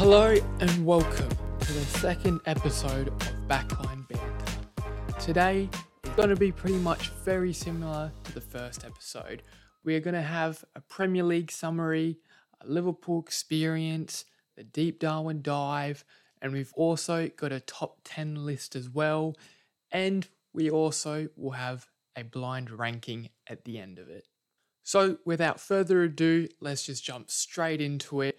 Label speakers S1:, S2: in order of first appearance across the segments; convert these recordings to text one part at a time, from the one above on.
S1: Hello and welcome to the second episode of Backline Banter. Today is going to be pretty much very similar to the first episode. We're going to have a Premier League summary, a Liverpool experience, the Deep Darwin dive, and we've also got a top 10 list as well. And we also will have a blind ranking at the end of it. So, without further ado, let's just jump straight into it.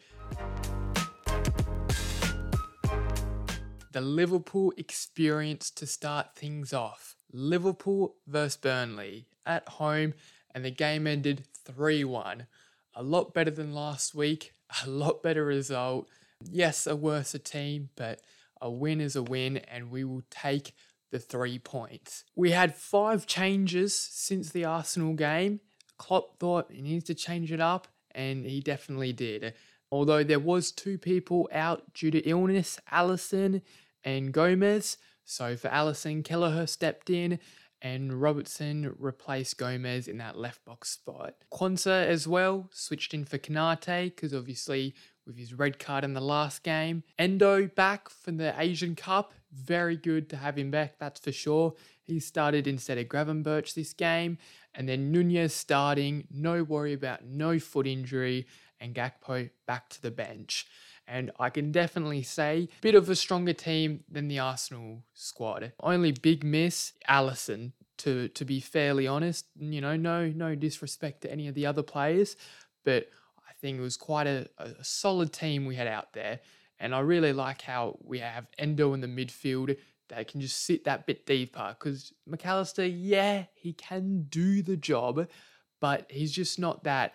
S1: The Liverpool experience to start things off. Liverpool versus Burnley at home, and the game ended 3 1. A lot better than last week, a lot better result. Yes, a worse team, but a win is a win, and we will take the three points. We had five changes since the Arsenal game. Klopp thought he needs to change it up, and he definitely did. Although there was two people out due to illness, Alisson and Gomez. So for Alisson, Kelleher stepped in and Robertson replaced Gomez in that left box spot. Quansah as well switched in for Konate because obviously with his red card in the last game. Endo back from the Asian Cup. Very good to have him back, that's for sure. He started instead of Gravenberch this game. And then Nunez starting, no worry about no foot injury, and Gakpo back to the bench. And I can definitely say, a bit of a stronger team than the Arsenal squad. Only big miss, Alisson. to to be fairly honest. You know, no no disrespect to any of the other players, but I think it was quite a, a solid team we had out there. And I really like how we have Endo in the midfield that can just sit that bit deeper. Because Mac Allister, yeah, he can do the job, but he's just not that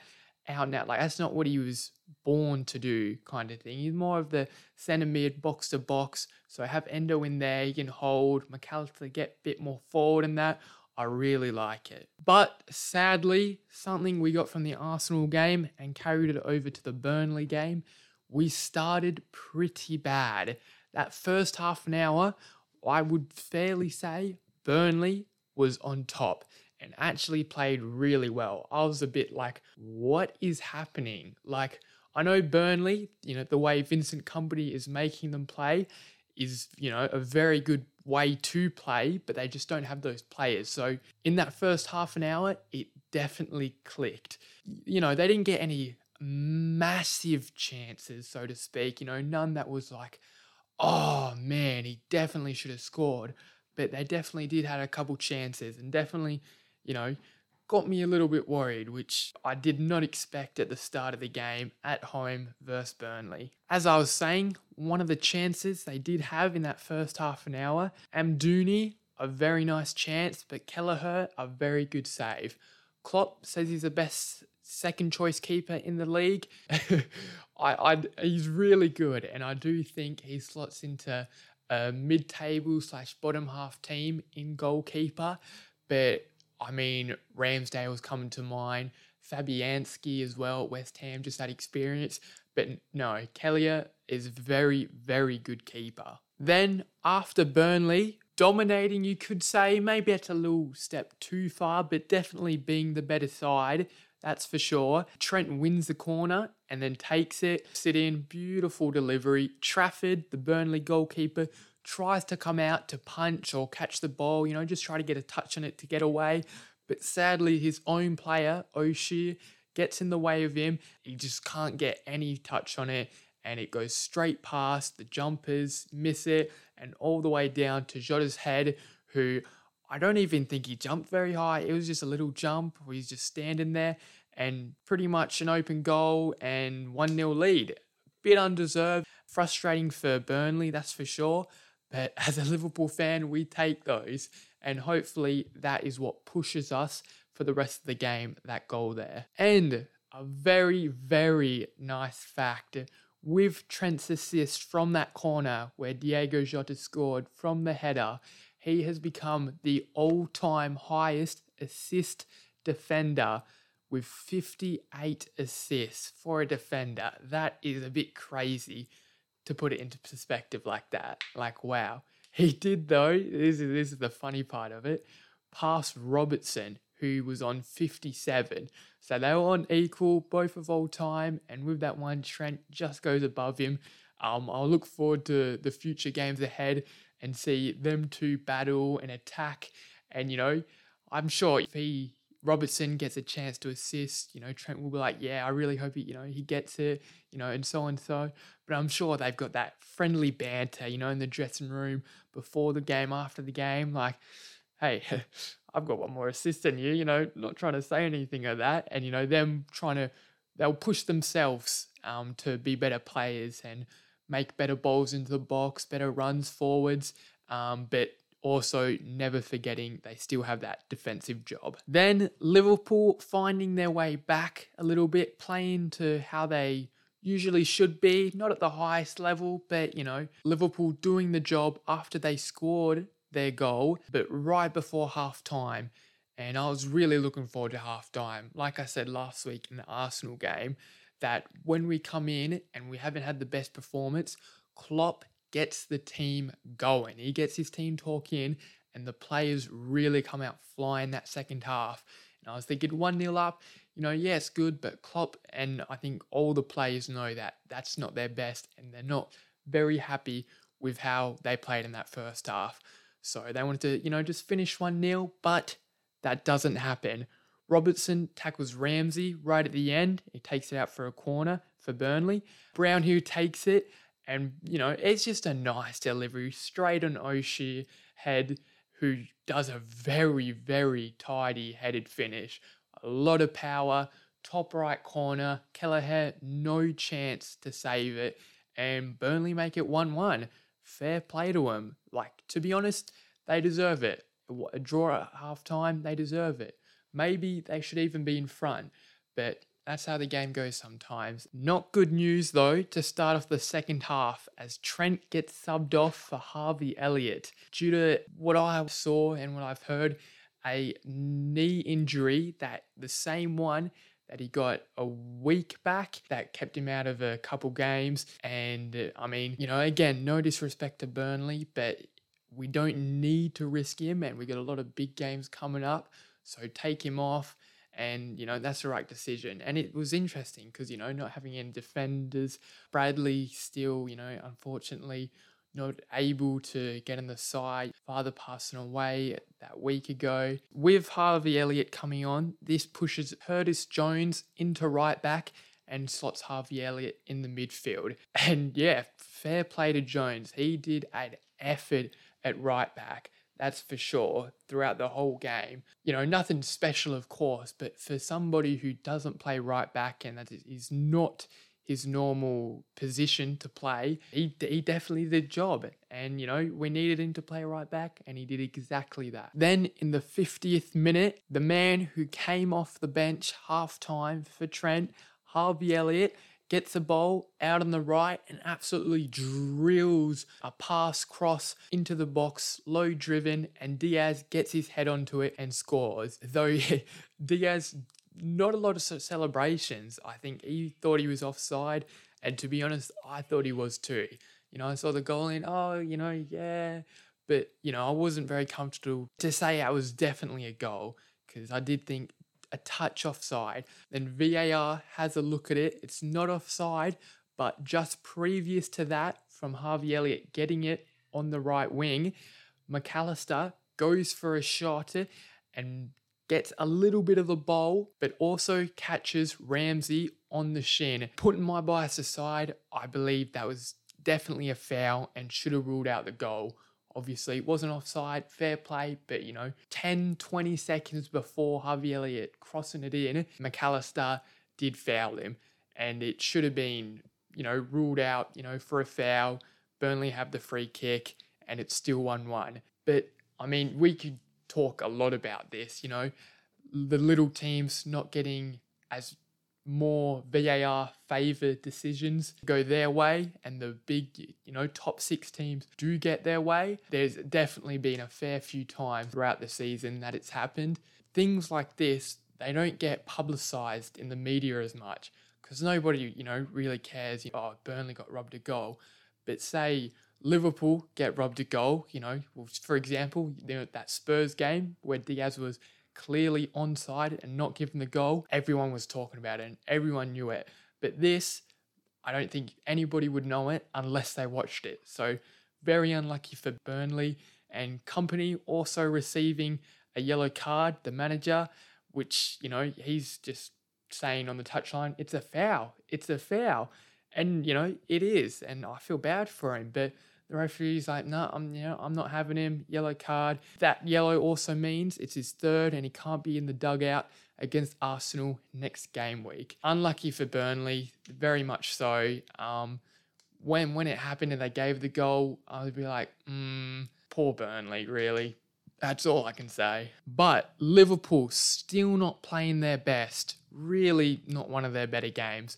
S1: out and out. Like that's not what he was born to do, kind of thing. He's more of the centre mid, box to box. So I have Endo in there. He can hold Mac Allister get a bit more forward in that. I really like it. But sadly, something we got from the Arsenal game and carried it over to the Burnley game, we started pretty bad. That first half an hour, I would fairly say Burnley was on top and actually played really well. I was a bit like, what is happening? Like, I know Burnley, you know, the way Vincent Kompany is making them play is, you know, a very good way to play, but they just don't have those players. So in that first half an hour, it definitely clicked. You know, they didn't get any massive chances, so to speak, you know, none that was like, oh man, he definitely should have scored. But they definitely did had a couple chances and definitely, you know, got me a little bit worried, which I did not expect at the start of the game at home versus Burnley. As I was saying, one of the chances they did have in that first half an hour, Amdouni, a very nice chance, but Kelleher, a very good save. Klopp says he's the best second choice keeper in the league. I, I, he's really good, and I do think he slots into a mid table slash bottom half team in goalkeeper. But I mean, Ramsdale was coming to mind, Fabianski as well, West Ham, just that experience. But no, Kelleher is very, very good keeper. Then after Burnley, dominating, you could say, maybe that's a little step too far, but definitely being the better side, that's for sure. Trent wins the corner and then takes it, sit in, beautiful delivery. Trafford, the Burnley goalkeeper, tries to come out to punch or catch the ball, you know, just try to get a touch on it to get away. But sadly, his own player, O'Shea, gets in the way of him. He just can't get any touch on it. And it goes straight past the jumpers, miss it, and all the way down to Jota's head, who I don't even think he jumped very high. It was just a little jump where he's just standing there and pretty much an open goal and 1 0 lead. Bit undeserved, frustrating for Burnley, that's for sure. But as a Liverpool fan, we take those, and hopefully that is what pushes us for the rest of the game, that goal there. And a very, very nice fact with Trent's assist from that corner where Diego Jota scored from the header, he has become the all time highest assist defender with 58 assists for a defender. That is a bit crazy to put it into perspective like that. Like, wow. He did, though, this is, this is the funny part of it, pass Robertson, who was on 57. So they were on equal, both of all time. And with that one, Trent just goes above him. Um, I'll look forward to the future games ahead and see them two battle and attack. And, you know, I'm sure if he Robertson gets a chance to assist, you know, Trent will be like, yeah, I really hope he, you know, he gets it, you know, and so and so. But I'm sure they've got that friendly banter, you know, in the dressing room before the game, after the game, like, hey, I've got one more assist than you, you know, not trying to say anything of that. And, you know, them trying to, they'll push themselves um, to be better players and make better balls into the box, better runs forwards. Um, but also never forgetting they still have that defensive job. Then Liverpool finding their way back a little bit, playing to how they usually should be, not at the highest level, but you know, Liverpool doing the job after they scored their goal, but right before half time. And I was really looking forward to half time. Like I said last week in the Arsenal game, that when we come in and we haven't had the best performance, Klopp gets the team going. He gets his team talk in, and the players really come out flying that second half. And I was thinking 1 0 up, you know, yes, good, but Klopp and I think all the players know that that's not their best, and they're not very happy with how they played in that first half. So they wanted to, you know, just finish 1 0, but that doesn't happen. Robertson tackles Ramsey right at the end. He takes it out for a corner for Burnley. Brownhill takes it and, you know, it's just a nice delivery straight on O'Shea head, who does a very, very tidy headed finish. A lot of power, top right corner. Kelleher, no chance to save it. And Burnley make it 1 1. Fair play to them. Like, to be honest, they deserve it. A draw at half time, they deserve it. Maybe they should even be in front. But that's how the game goes sometimes. Not good news though to start off the second half as Trent gets subbed off for Harvey Elliott due to what I saw and what I've heard a knee injury that the same one that he got a week back that kept him out of a couple games. And uh, I mean, you know, again, no disrespect to Burnley, but we don't need to risk him, and we got a lot of big games coming up. So take him off and you know that's the right decision. And it was interesting because you know not having any defenders, Bradley still you know unfortunately not able to get in the side. Father passing away that week ago. With Harvey Elliott coming on, this pushes Curtis Jones into right back and slots Harvey Elliott in the midfield. And yeah, fair play to Jones. He did an effort at right back that's for sure, throughout the whole game. You know, nothing special, of course, but for somebody who doesn't play right back and that is not his normal position to play, he, he definitely did the job. And, you know, we needed him to play right back, and he did exactly that. Then in the 50th minute, the man who came off the bench half time for Trent, Harvey Elliott, gets the ball out on the right and absolutely drills a pass cross into the box, low driven, and Diaz gets his head onto it and scores. Though Diaz, not a lot of celebrations. I think he thought he was offside, and to be honest, I thought he was too. You know, I saw the goal in, oh, you know, yeah. But, you know, I wasn't very comfortable to say I was definitely a goal because I did think a touch offside. Then VAR has a look at it. It's not offside, but just previous to that, from Harvey Elliott getting it on the right wing, Mac Allister goes for a shot and gets a little bit of the bowl, but also catches Ramsey on the shin. Putting my bias aside, I believe that was definitely a foul and should have ruled out the goal. Obviously, it wasn't offside, fair play, but you know, 10, 20 seconds before Harvey Elliott crossing it in, Mac Allister did foul him, and it should have been, you know, ruled out, you know, for a foul. Burnley have the free kick, and it's still 1 1. But I mean, we could talk a lot about this, you know, the little teams not getting as more VAR favoured decisions go their way and the big, you know, top six teams do get their way, there's definitely been a fair few times throughout the season that it's happened. Things like this, they don't get publicised in the media as much because nobody, you know, really cares. Oh, Burnley got robbed a goal. But say Liverpool get robbed a goal, you know, for example, that Spurs game where Diaz was clearly onside and not given the goal, everyone was talking about it and everyone knew it. But this, I don't think anybody would know it unless they watched it. So, very unlucky for Burnley and Kompany also receiving a yellow card, the manager, which, you know, he's just saying on the touchline, it's a foul, it's a foul. And, you know, it is. And I feel bad for him. But the referee's like, no, I'm you know, I'm not having him. Yellow card. That yellow also means it's his third and he can't be in the dugout against Arsenal next game week. Unlucky for Burnley, very much so. Um, when when it happened and they gave the goal, I would be like, mm, poor Burnley, really. That's all I can say. But Liverpool still not playing their best. Really, not one of their better games.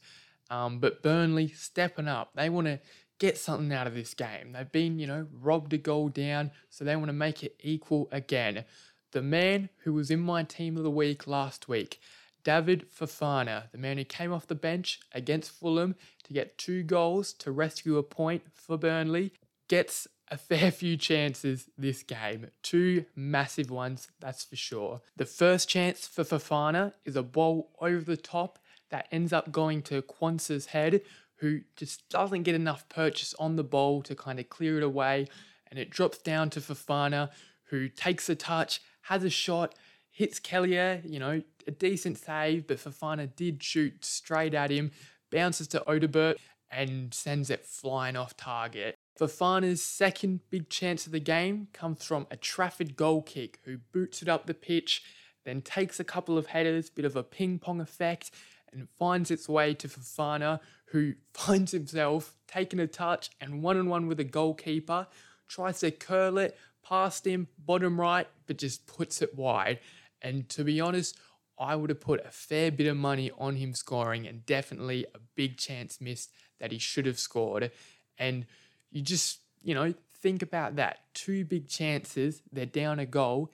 S1: Um, but Burnley stepping up. They want to get something out of this game. They've been, you know, robbed a goal down, so they want to make it equal again. The man who was in my team of the week last week, David Fofana, the man who came off the bench against Fulham to get two goals to rescue a point for Burnley, gets a fair few chances this game. Two massive ones, that's for sure. The first chance for Fofana is a ball over the top that ends up going to Quansah's head, who just doesn't get enough purchase on the ball to kind of clear it away. And it drops down to Fofana, who takes a touch, has a shot, hits Kelleher, you know, a decent save, but Fofana did shoot straight at him, bounces to Odobert, and sends it flying off target. Fofana's second big chance of the game comes from a Trafford goal kick, who boots it up the pitch, then takes a couple of headers, bit of a ping pong effect, and finds its way to Fofana, who finds himself taking a touch and one on one with a goalkeeper, tries to curl it past him, bottom right, but just puts it wide. And to be honest, I would have put a fair bit of money on him scoring and definitely a big chance missed that he should have scored. And you just, you know, think about that. Two big chances, they're down a goal.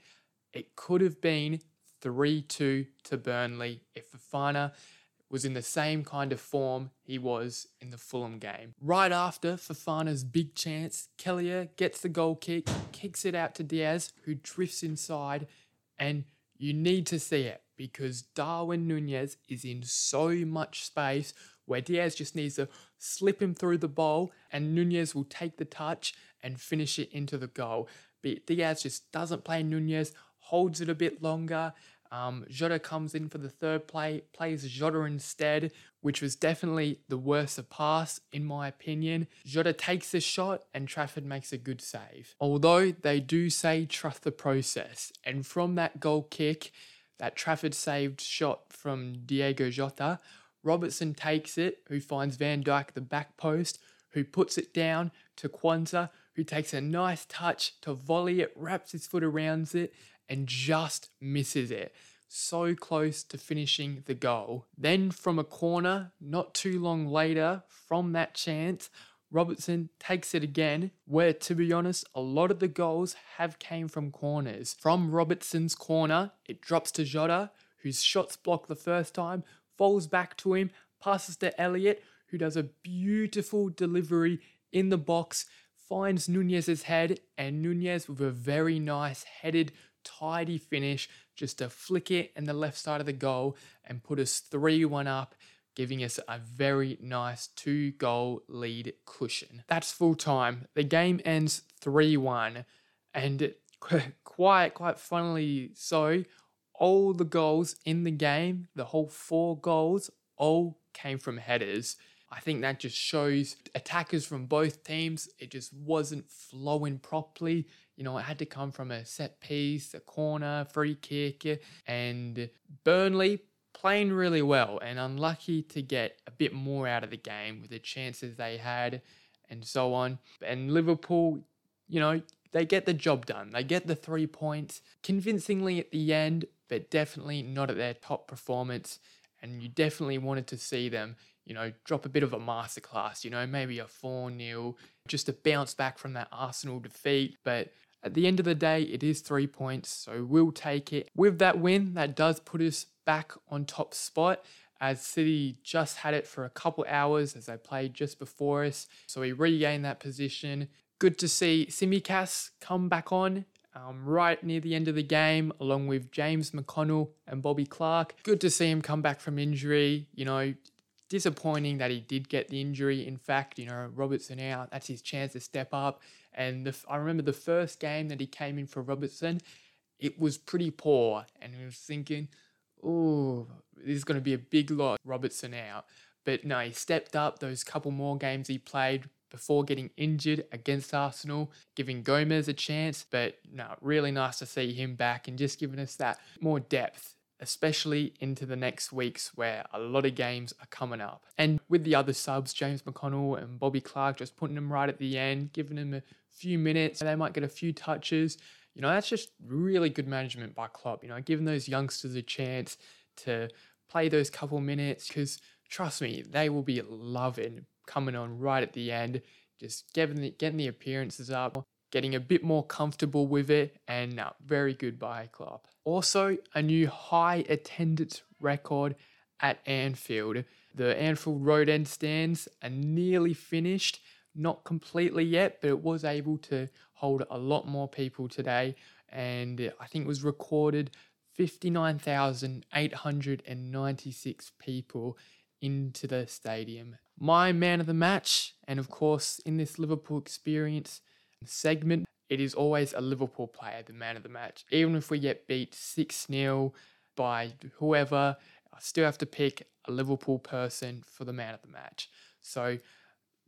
S1: It could have been 3 2 to Burnley if Fofana was in the same kind of form he was in the Fulham game. Right after Fofana's big chance, Kelleher gets the goal kick, kicks it out to Diaz, who drifts inside, and you need to see it because Darwin Nunez is in so much space where Diaz just needs to slip him through the ball and Nunez will take the touch and finish it into the goal. But Diaz just doesn't play Nunez, holds it a bit longer, um, Jota comes in for the third play, plays Jota instead, which was definitely the worst of pass, in my opinion. Jota takes the shot and Trafford makes a good save. Although they do say trust the process, and from that goal kick, that Trafford saved shot from Diego Jota, Robertson takes it, who finds Van Dijk the back post, who puts it down to Quansah, who takes a nice touch to volley it, wraps his foot around it, and just misses it. So close to finishing the goal. Then, from a corner, not too long later, from that chance, Robertson takes it again, where to be honest, a lot of the goals have came from corners. From Robertson's corner, it drops to Jota, whose shots blocked the first time, falls back to him, passes to Elliott, who does a beautiful delivery in the box, finds Nunez's head, and Nunez with a very nice headed tidy finish just to flick it in the left side of the goal and put us 3 1 up, giving us a very nice two goal lead cushion. That's full time. The game ends 3 1, and quite, quite funnily so, all the goals in the game, the whole four goals, all came from headers. I think that just shows attackers from both teams, it just wasn't flowing properly. You know, it had to come from a set piece, a corner, free kick, and Burnley playing really well and unlucky to get a bit more out of the game with the chances they had and so on. And Liverpool, you know, they get the job done. They get the three points convincingly at the end, but definitely not at their top performance. And you definitely wanted to see them, you know, drop a bit of a masterclass, you know, maybe a 4 0, just to bounce back from that Arsenal defeat. But at the end of the day, it is three points, so we'll take it. With that win, that does put us back on top spot as City just had it for a couple hours as they played just before us. So we regained that position. Good to see Tsimikas come back on um, right near the end of the game, along with James McConnell and Bobby Clark. Good to see him come back from injury. You know, disappointing that he did get the injury. In fact, you know, Robertson out, that's his chance to step up. And the, I remember the first game that he came in for Robertson, it was pretty poor. And he was thinking, oh, this is going to be a big loss, Robertson out. But no, he stepped up those couple more games he played before getting injured against Arsenal, giving Gomez a chance. But no, really nice to see him back and just giving us that more depth, especially into the next weeks where a lot of games are coming up. And with the other subs, James McConnell and Bobby Clark, just putting them right at the end, giving them a few minutes, they might get a few touches. You know, that's just really good management by Klopp. You know, giving those youngsters a chance to play those couple minutes because trust me, they will be loving coming on right at the end, just the, getting the appearances up, getting a bit more comfortable with it, and uh, very good by Klopp. Also, a new high attendance record at Anfield. The Anfield Road End stands are nearly finished, not completely yet, but it was able to hold a lot more people today, and I think it was recorded 59,896 people into the stadium. My man of the match, and of course, in this Liverpool experience segment, it is always a Liverpool player, the man of the match. Even if we get beat 6 0 by whoever, I still have to pick a Liverpool person for the man of the match. So,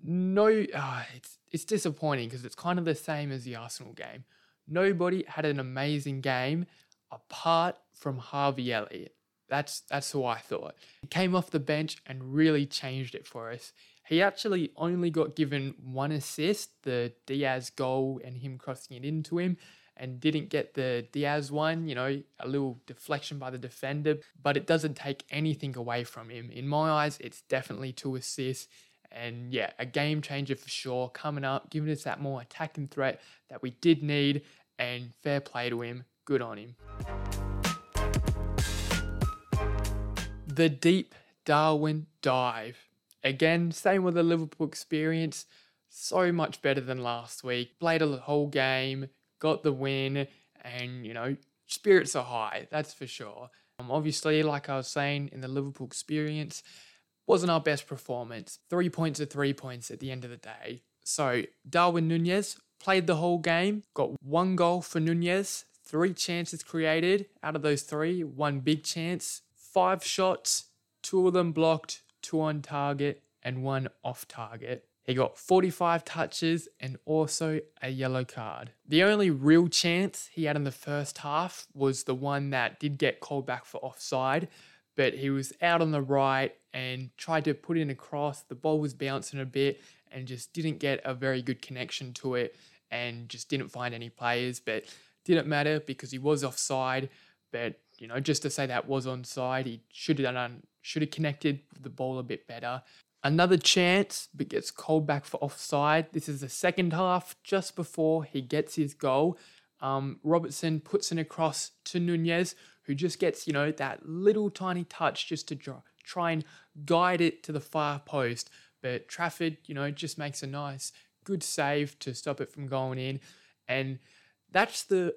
S1: no, uh, it's, it's disappointing because it's kind of the same as the Arsenal game. Nobody had an amazing game apart from Harvey Elliott. That's that's who I thought. He came off the bench and really changed it for us. He actually only got given one assist, the Diaz goal and him crossing it into him, and didn't get the Diaz one, you know, a little deflection by the defender, but it doesn't take anything away from him. In my eyes, it's definitely two assists. And yeah, a game changer for sure coming up, giving us that more attacking threat that we did need. And fair play to him. Good on him. The deep Darwin dive. Again, same with the Liverpool experience. So much better than last week. Played a whole game, got the win, and you know, spirits are high, that's for sure. Um, obviously, like I was saying in the Liverpool experience, wasn't our best performance. Three points are three points at the end of the day. So, Darwin Nunez played the whole game, got one goal for Nunez, three chances created. Out of those three, one big chance, five shots, two of them blocked, two on target, and one off target. He got 45 touches and also a yellow card. The only real chance he had in the first half was the one that did get called back for offside, but he was out on the right and tried to put in a cross. The ball was bouncing a bit and just didn't get a very good connection to it and just didn't find any players, but didn't matter because he was offside. But you know, just to say that was onside, he should have done should have connected the ball a bit better. Another chance, but gets called back for offside. This is the second half, just before he gets his goal. Um, Robertson puts it across to Nunez, who just gets, you know, that little tiny touch just to try and guide it to the far post. But Trafford, you know, just makes a nice, good save to stop it from going in. And that's the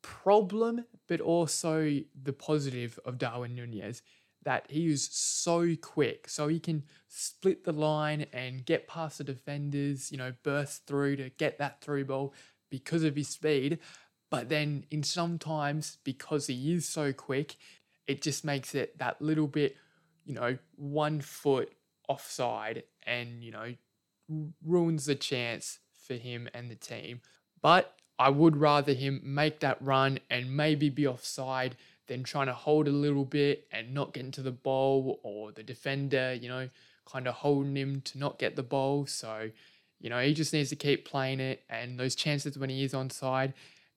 S1: problem, but also the positive of Darwin Nunez that he is so quick. So he can split the line and get past the defenders, you know, burst through to get that through ball because of his speed. But then in sometimes because he is so quick, it just makes it that little bit, you know, one foot offside and, you know, ruins the chance for him and the team. But I would rather him make that run and maybe be offside than trying to hold a little bit and not get into the ball or the defender, you know, kind of holding him to not get the ball. So, you know, he just needs to keep playing it. And those chances when he is onside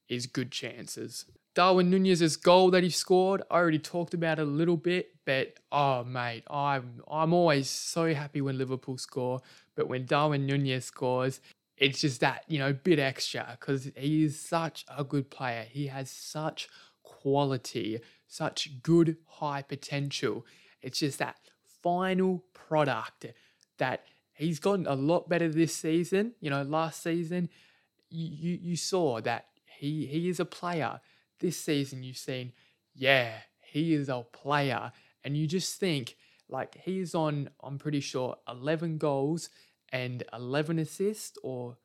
S1: is good chances. Darwin Nunez's goal that he scored, I already talked about a little bit, but oh mate, I'm I'm always so happy when Liverpool score, but when Darwin Nunez scores, it's just that, you know, bit extra because he is such a good player. He has such quality, such good high potential. It's just that final product that he's gotten a lot better this season. You know, last season, you, you, you saw that he, he is a player. This season, you've seen, yeah, he is a player. And you just think, Like he's on, I'm pretty sure, 11 goals and 11 assists or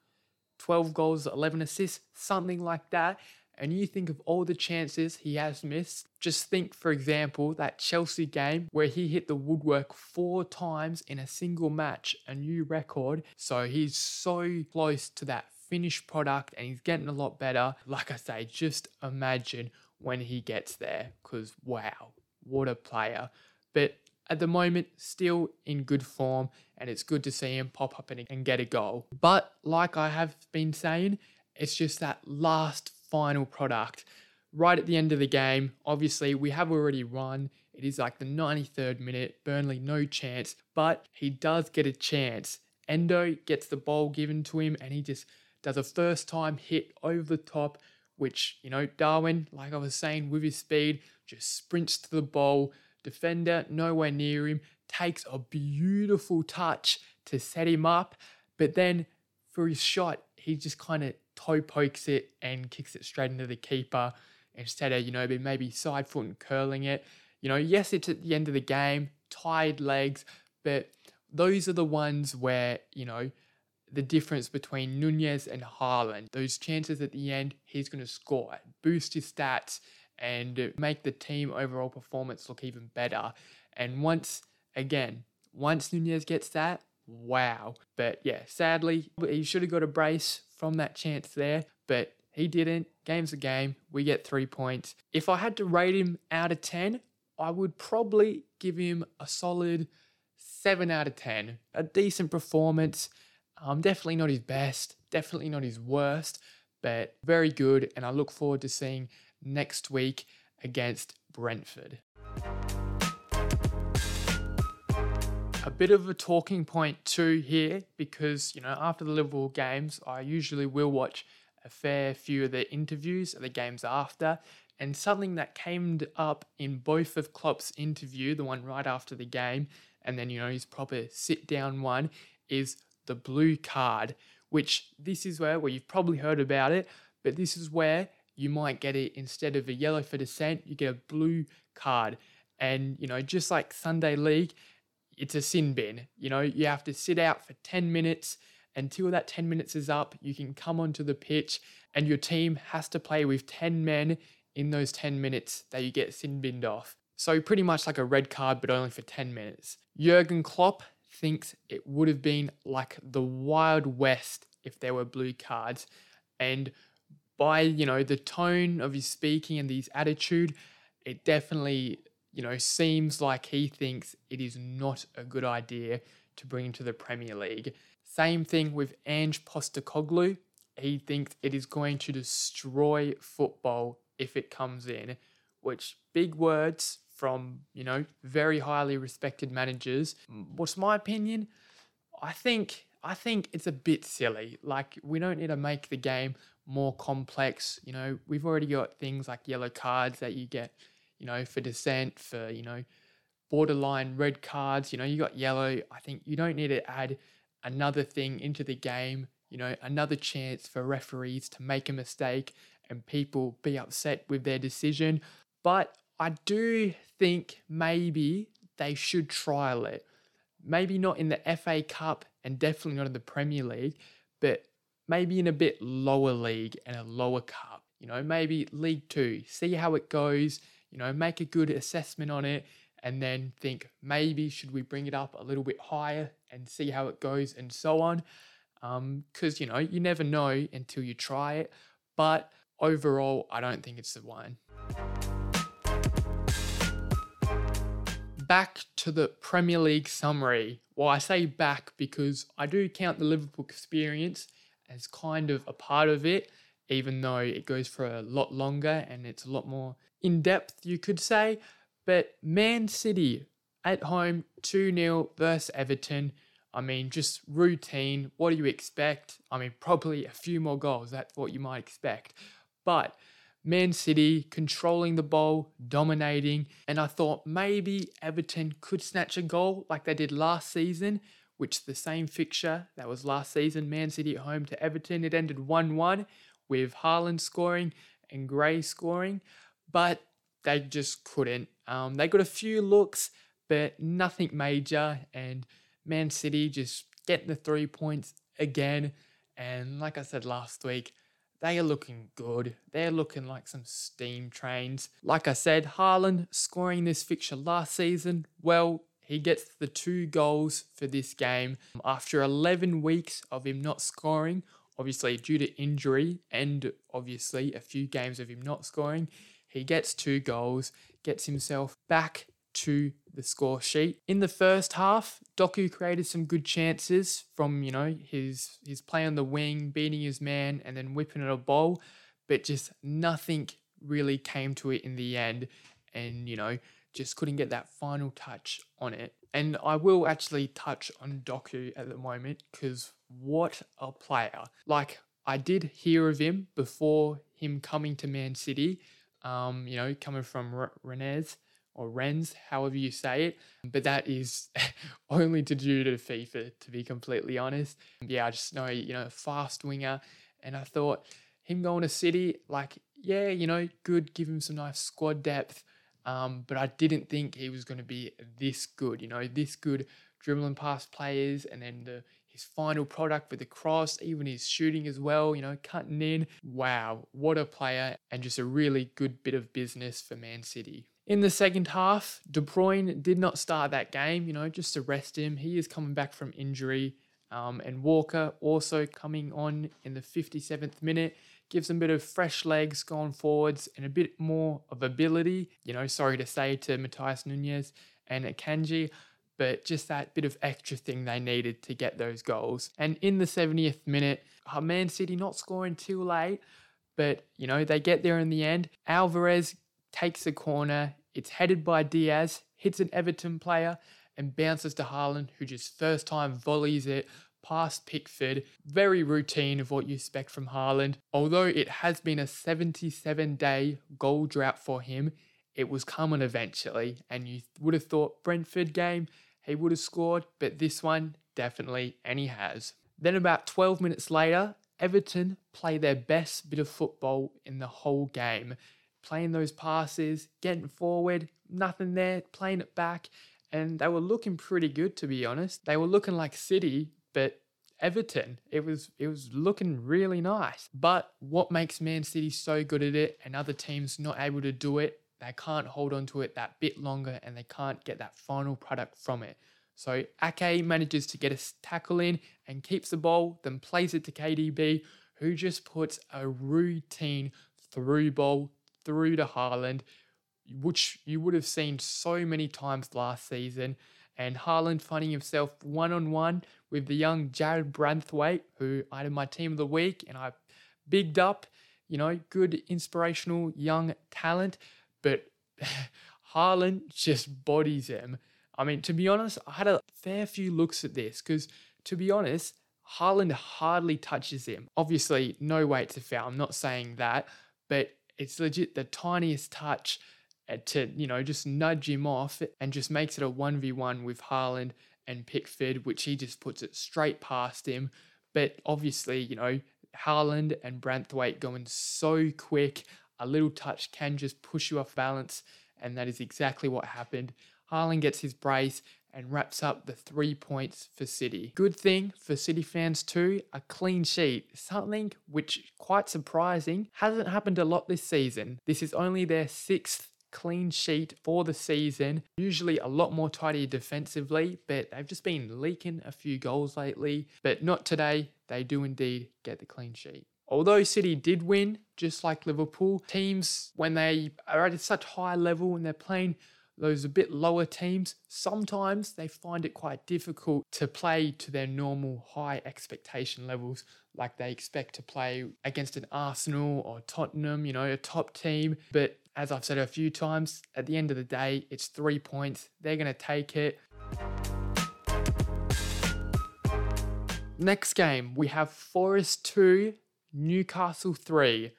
S1: 12 goals, 11 assists, something like that. And you think of all the chances he has missed. Just think, for example, that Chelsea game where he hit the woodwork four times in a single match, a new record. So he's so close to that finished product and he's getting a lot better. Like I say, just imagine when he gets there because wow, what a player. But at the moment, still in good form, and it's good to see him pop up and, and get a goal. But like I have been saying, it's just that last final product right at the end of the game. Obviously, we have already won. It is like the 93rd minute. Burnley, no chance, but he does get a chance. Endo gets the ball given to him and he just does a first time hit over the top, which, you know, Darwin, like I was saying, with his speed, just sprints to the ball. Defender nowhere near him, takes a beautiful touch to set him up, but then for his shot, he just kind of toe pokes it and kicks it straight into the keeper instead of, you know, maybe side foot and curling it. You know, yes, it's at the end of the game, tired legs, but those are the ones where, you know, the difference between Nunez and Haaland. Those chances at the end, he's going to score, boost his stats, and make the team overall performance look even better. And once, again, once Nunez gets that, wow. But yeah, sadly, he should have got a brace from that chance there, but he didn't. Game's a game. We get three points. If I had to rate him out of 10, I would probably give him a solid 7 out of 10. A decent performance. Um, definitely not his best, definitely not his worst, but very good. And I look forward to seeing next week against Brentford. A bit of a talking point too here because, you know, after the Liverpool games, I usually will watch a fair few of the interviews of the games after. And something that came up in both of Klopp's interview, the one right after the game, and then, you know, his proper sit down one, is the blue card, which this is where, well, you've probably heard about it, but this is where you might get it instead of a yellow for dissent, you get a blue card. And, you know, just like Sunday League, it's a sin bin. You know, you have to sit out for 10 minutes. Until that 10 minutes is up, you can come onto the pitch and your team has to play with 10 men in those 10 minutes that you get sin binned off. So, pretty much like a red card, but only for 10 minutes. Jurgen Klopp thinks it would have been like the Wild West if there were blue cards. And by, you know, the tone of his speaking and his attitude, it definitely, you know, seems like he thinks it is not a good idea to bring into the Premier League. Same thing with Ange Postecoglou. He thinks it is going to destroy football if it comes in, which big words from, you know, very highly respected managers. What's my opinion? I think I think it's a bit silly. Like we don't need to make the game more complex. You know, we've already got things like yellow cards that you get, you know, for dissent, for, you know, borderline red cards. You know, you got yellow. I think you don't need to add another thing into the game, you know, another chance for referees to make a mistake and people be upset with their decision. But I do think maybe they should trial it. Maybe not in the FA Cup and definitely not in the Premier League, but maybe in a bit lower league and a lower cup. You know, maybe League Two, see how it goes, you know, make a good assessment on it, and then think maybe should we bring it up a little bit higher and see how it goes and so on. Because, um, you know, you never know until you try it. But overall, I don't think it's the wine. Back to the Premier League summary. Well, I say back because I do count the Liverpool experience as kind of a part of it, even though it goes for a lot longer and it's a lot more in depth, you could say. But Man City at home, 2 0 versus Everton. I mean, just routine. What do you expect? I mean, probably a few more goals. That's what you might expect. But Man City controlling the ball, dominating, and I thought maybe Everton could snatch a goal like they did last season which the same fixture that was last season, Man City at home to Everton, it ended 1 1 with Haaland scoring and Gray scoring, but they just couldn't. Um, they got a few looks, but nothing major. And Man City just getting the three points again. And like I said last week, they are looking good. They're looking like some steam trains. Like I said, Haaland scoring this fixture last season, well, he gets the two goals for this game after 11 weeks of him not scoring, obviously due to injury and obviously a few games of him not scoring. He gets two goals, gets himself back to the score sheet. In the first half, Doku created some good chances from, you know, his his play on the wing, beating his man and then whipping it a ball, but just nothing really came to it in the end and, you know, just couldn't get that final touch on it. And I will actually touch on Doku at the moment because what a player. Like I did hear of him before him coming to Man City. Um, you know, coming from R- Rennes or Rennes, however you say it. But that is only to due to FIFA, to be completely honest. Yeah, I just know, you know, fast winger. And I thought him going to City, like, yeah, you know, good, give him some nice squad depth. Um, but I didn't think he was going to be this good, you know, this good dribbling past players and then the his final product with the cross, even his shooting as well, you know, cutting in. Wow, what a player and just a really good bit of business for Man City. In the second half, De Bruyne did not start that game, you know, just to rest him. He is coming back from injury. Um, and Walker also coming on in the 57th minute gives them a bit of fresh legs going forwards and a bit more of ability. You know, sorry to say to Matheus Nunes and Akanji, but just that bit of extra thing they needed to get those goals. And in the 70th minute, oh, Man City not scoring too late, but you know, they get there in the end. Alvarez takes a corner. It's headed by Dias, hits an Everton player, and bounces to Haaland, who just first time volleys it past Pickford. Very routine of what you expect from Haaland. Although it has been a 77 day goal drought for him, it was coming eventually. And you would have thought Brentford game, he would have scored, but this one, definitely, and he has. Then about 12 minutes later, Everton play their best bit of football in the whole game playing those passes, getting forward, nothing there, playing it back. And they were looking pretty good to be honest. They were looking like City, but Everton. It was it was looking really nice. But what makes Man City so good at it and other teams not able to do it, they can't hold on to it that bit longer and they can't get that final product from it. So Ake manages to get a tackle in and keeps the ball, then plays it to KDB, who just puts a routine through ball through to Haaland, which you would have seen so many times last season. And Haaland finding himself one on one with the young Jarrad Branthwaite, who I had my team of the week and I bigged up, you know, good inspirational young talent. But Haaland just bodies him. I mean, to be honest, I had a fair few looks at this because, to be honest, Haaland hardly touches him. Obviously, no it's a foul. I'm not saying that, but it's legit the tiniest touch uh, to, you know, just nudge him off and just makes it a 1v1 with Haaland and Pickford, which he just puts it straight past him. But obviously, you know, Haaland and Branthwaite going so quick, a little touch can just push you off balance. And that is exactly what happened. Haaland gets his brace and wraps up the three points for City. Good thing for City fans too, a clean sheet, something which quite surprising hasn't happened a lot this season. This is only their sixth clean sheet for the season. Usually a lot more tidy defensively, but they've just been leaking a few goals lately. But not today, they do indeed get the clean sheet. Although City did win, just like Liverpool, teams, when they are at such high level and they're playing those a bit lower teams, sometimes they find it quite difficult to play to their normal high expectation levels, like they expect to play against an Arsenal or Tottenham, you know, a top team. But as I've said a few times, at the end of the day, it's three points. They're going to take it. Next game, we have Forest 2, Newcastle 3.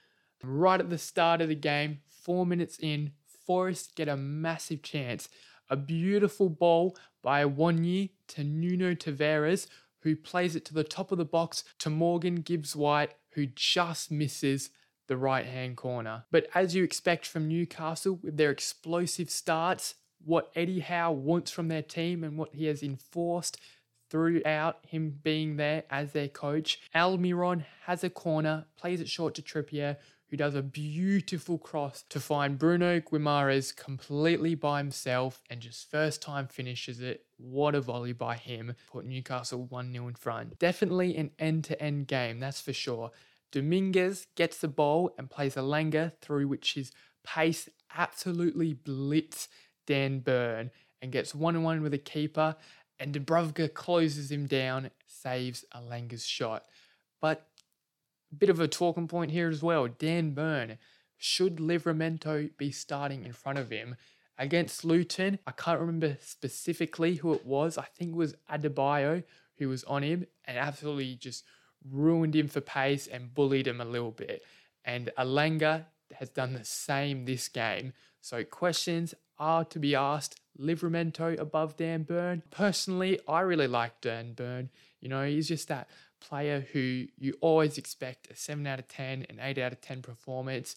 S1: Right at the start of the game, four minutes in, Forest get a massive chance. A beautiful ball by Awoniyi to Nuno Tavares, who plays it to the top of the box to Morgan Gibbs White, who just misses the right hand corner. But as you expect from Newcastle with their explosive starts, what Eddie Howe wants from their team and what he has enforced throughout him being there as their coach. Almiron has a corner, plays it short to Trippier, who does a beautiful cross to find Bruno Guimaraes completely by himself and just first time finishes it. What a volley by him. Put Newcastle 1 0 in front. Definitely an end to end game, that's for sure. Dominguez gets the ball and plays a langer through which his pace absolutely blitz Dan Burn and gets one on one with a keeper. And Dubravka closes him down, saves Elanga's shot. But a bit of a talking point here as well. Dan Burn, should Livramento be starting in front of him? Against Luton, I can't remember specifically who it was. I think it was Adebayo who was on him and absolutely just ruined him for pace and bullied him a little bit. And Elanga has done the same this game. So questions are to be asked. Livramento above Dan Burn. Personally, I really like Dan Burn. You know, he's just that player who you always expect a 7 out of 10, an 8 out of 10 performance.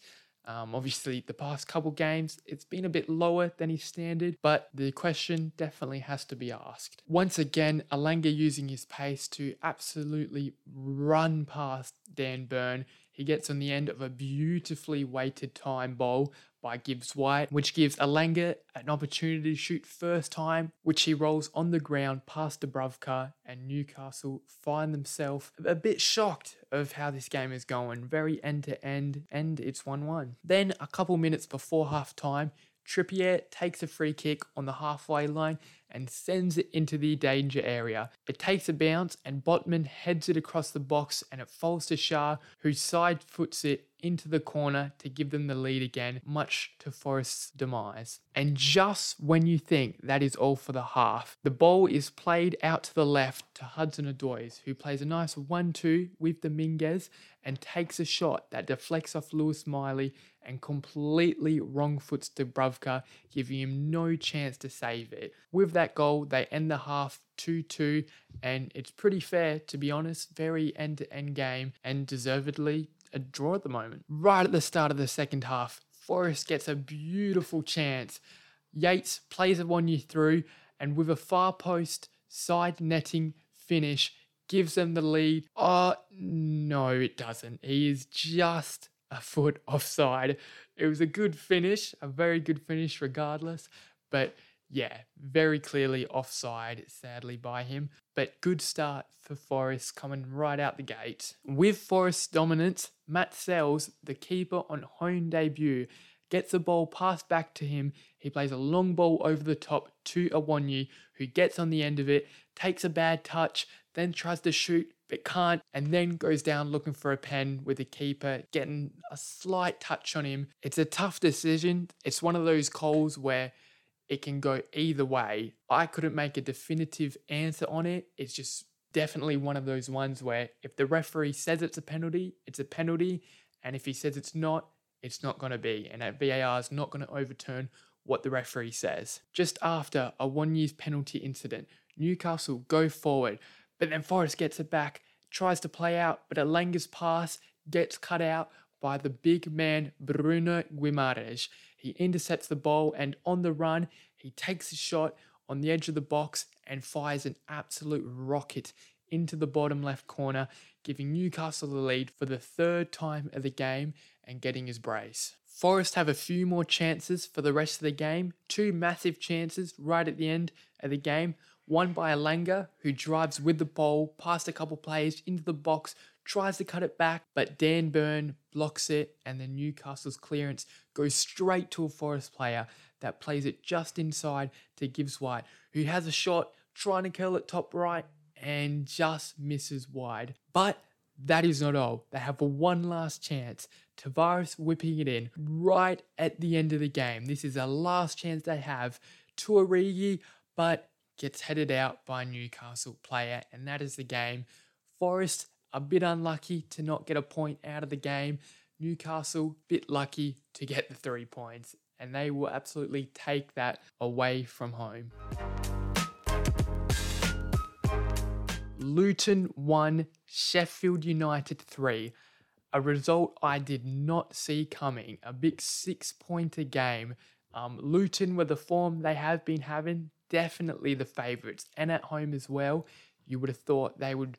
S1: Um, obviously, the past couple games, it's been a bit lower than his standard, but the question definitely has to be asked. Once again, Elanga using his pace to absolutely run past Dan Burn. He gets on the end of a beautifully weighted time ball by Gibbs White, which gives Elanga an opportunity to shoot first time, which he rolls on the ground past Dubravka, and Newcastle find themselves a bit shocked of how this game is going, very end to end, and it's 1 1. Then, a couple minutes before half time, Trippier takes a free kick on the halfway line and sends it into the danger area. It takes a bounce and Botman heads it across the box and it falls to Schär, who side foots it into the corner to give them the lead again, much to Forest's demise. And just when you think that is all for the half, the ball is played out to the left to Hudson Odoi, who plays a nice 1 2 with Dominguez and takes a shot that deflects off Lewis Miley and completely wrong foots Dubravka, giving him no chance to save it. With that goal, they end the half 2 2, and it's pretty fair, to be honest. Very end to end game, and deservedly a draw at the moment. Right at the start of the second half, Forest gets a beautiful chance. Yates plays Awoniyi through, and with a far post side netting finish, gives them the lead. Oh, no, it doesn't. He is just a foot offside. It was a good finish, a very good finish regardless, but yeah, very clearly offside, sadly, by him. But good start for Forest coming right out the gate. With Forest's dominance, Matz Sels, the keeper on home debut, gets the ball passed back to him. He plays a long ball over the top to Awoniyi, who gets on the end of it, takes a bad touch, then tries to shoot, but can't, and then goes down looking for a pen with the keeper, getting a slight touch on him. It's a tough decision. It's one of those calls where it can go either way. I couldn't make a definitive answer on it. It's just definitely one of those ones where if the referee says it's a penalty, it's a penalty. And if he says it's not, it's not going to be. And that VAR is not going to overturn what the referee says. Just after Awoniyi's penalty incident, Newcastle go forward, but then Forest gets it back, tries to play out, but a Elanga's pass gets cut out by the big man Bruno Guimaraes. He intercepts the ball and on the run, he takes a shot on the edge of the box and fires an absolute rocket into the bottom left corner, giving Newcastle the lead for the third time of the game and getting his brace. Forest have a few more chances for the rest of the game, two massive chances right at the end of the game. One by Elanga, who drives with the ball past a couple players into the box, tries to cut it back, but Dan Burn blocks it, and then Newcastle's clearance goes straight to a Forest player that plays it just inside to Gibbs White, who has a shot trying to curl it top right and just misses wide. But that is not all. They have one last chance. Tavares whipping it in right at the end of the game. This is a last chance they have. Tuaregi, but gets headed out by Newcastle player, and that is the game. Forest a bit unlucky to not get a point out of the game. Newcastle, bit lucky to get the three points, and they will absolutely take that away from home. Luton 1, Sheffield United 3. A result I did not see coming. A big six pointer game Um, Luton, with the form they have been having, definitely the favourites. And at home as well, you would have thought they would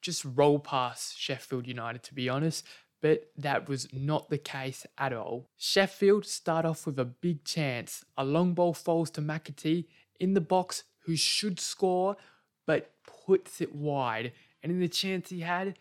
S1: just roll past Sheffield United, to be honest. But that was not the case at all. Sheffield start off with a big chance. A long ball falls to McAtee in the box, who should score, but puts it wide. And in the chance he had,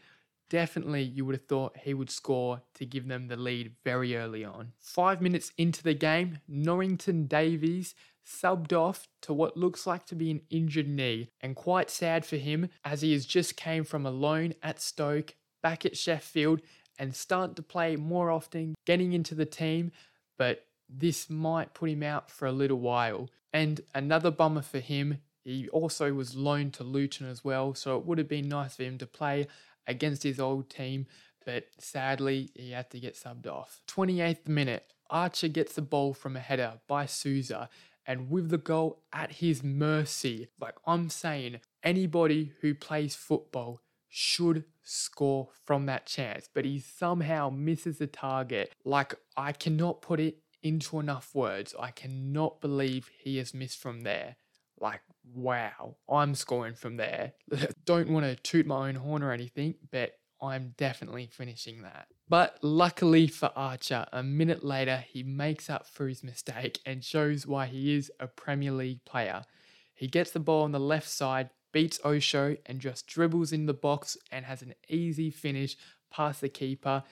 S1: definitely you would have thought he would score to give them the lead very early on. Five minutes into the game, Norrington Davies subbed off to what looks like to be an injured knee, and quite sad for him as he has just came from a loan at Stoke, back at Sheffield, and starting to play more often, getting into the team, but this might put him out for a little while. And another bummer for him, he also was loaned to Luton as well, so it would have been nice for him to play against his old team, but sadly he had to get subbed off. 28th minute, Archer gets the ball from a header by Souza, and with the goal at his mercy, like I'm saying, anybody who plays football should score from that chance, but he somehow misses the target. Like, I cannot put it into enough words. I cannot believe he has missed from there. Like, wow, I'm scoring from there. Don't want to toot my own horn or anything, but I'm definitely finishing that. But luckily for Archer, a minute later, he makes up for his mistake and shows why he is a Premier League player. He gets the ball on the left side, beats Osho, and just dribbles in the box and has an easy finish past the keeper.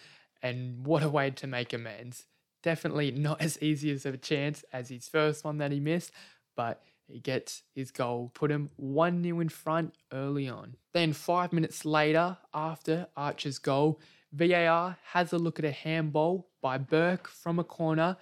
S1: And what a way to make amends. Definitely not as easy as a chance as his first one that he missed, but he gets his goal, put him 1 0 in front early on. Then, five minutes later, after Archer's goal, VAR has a look at a handball by Burke from a corner,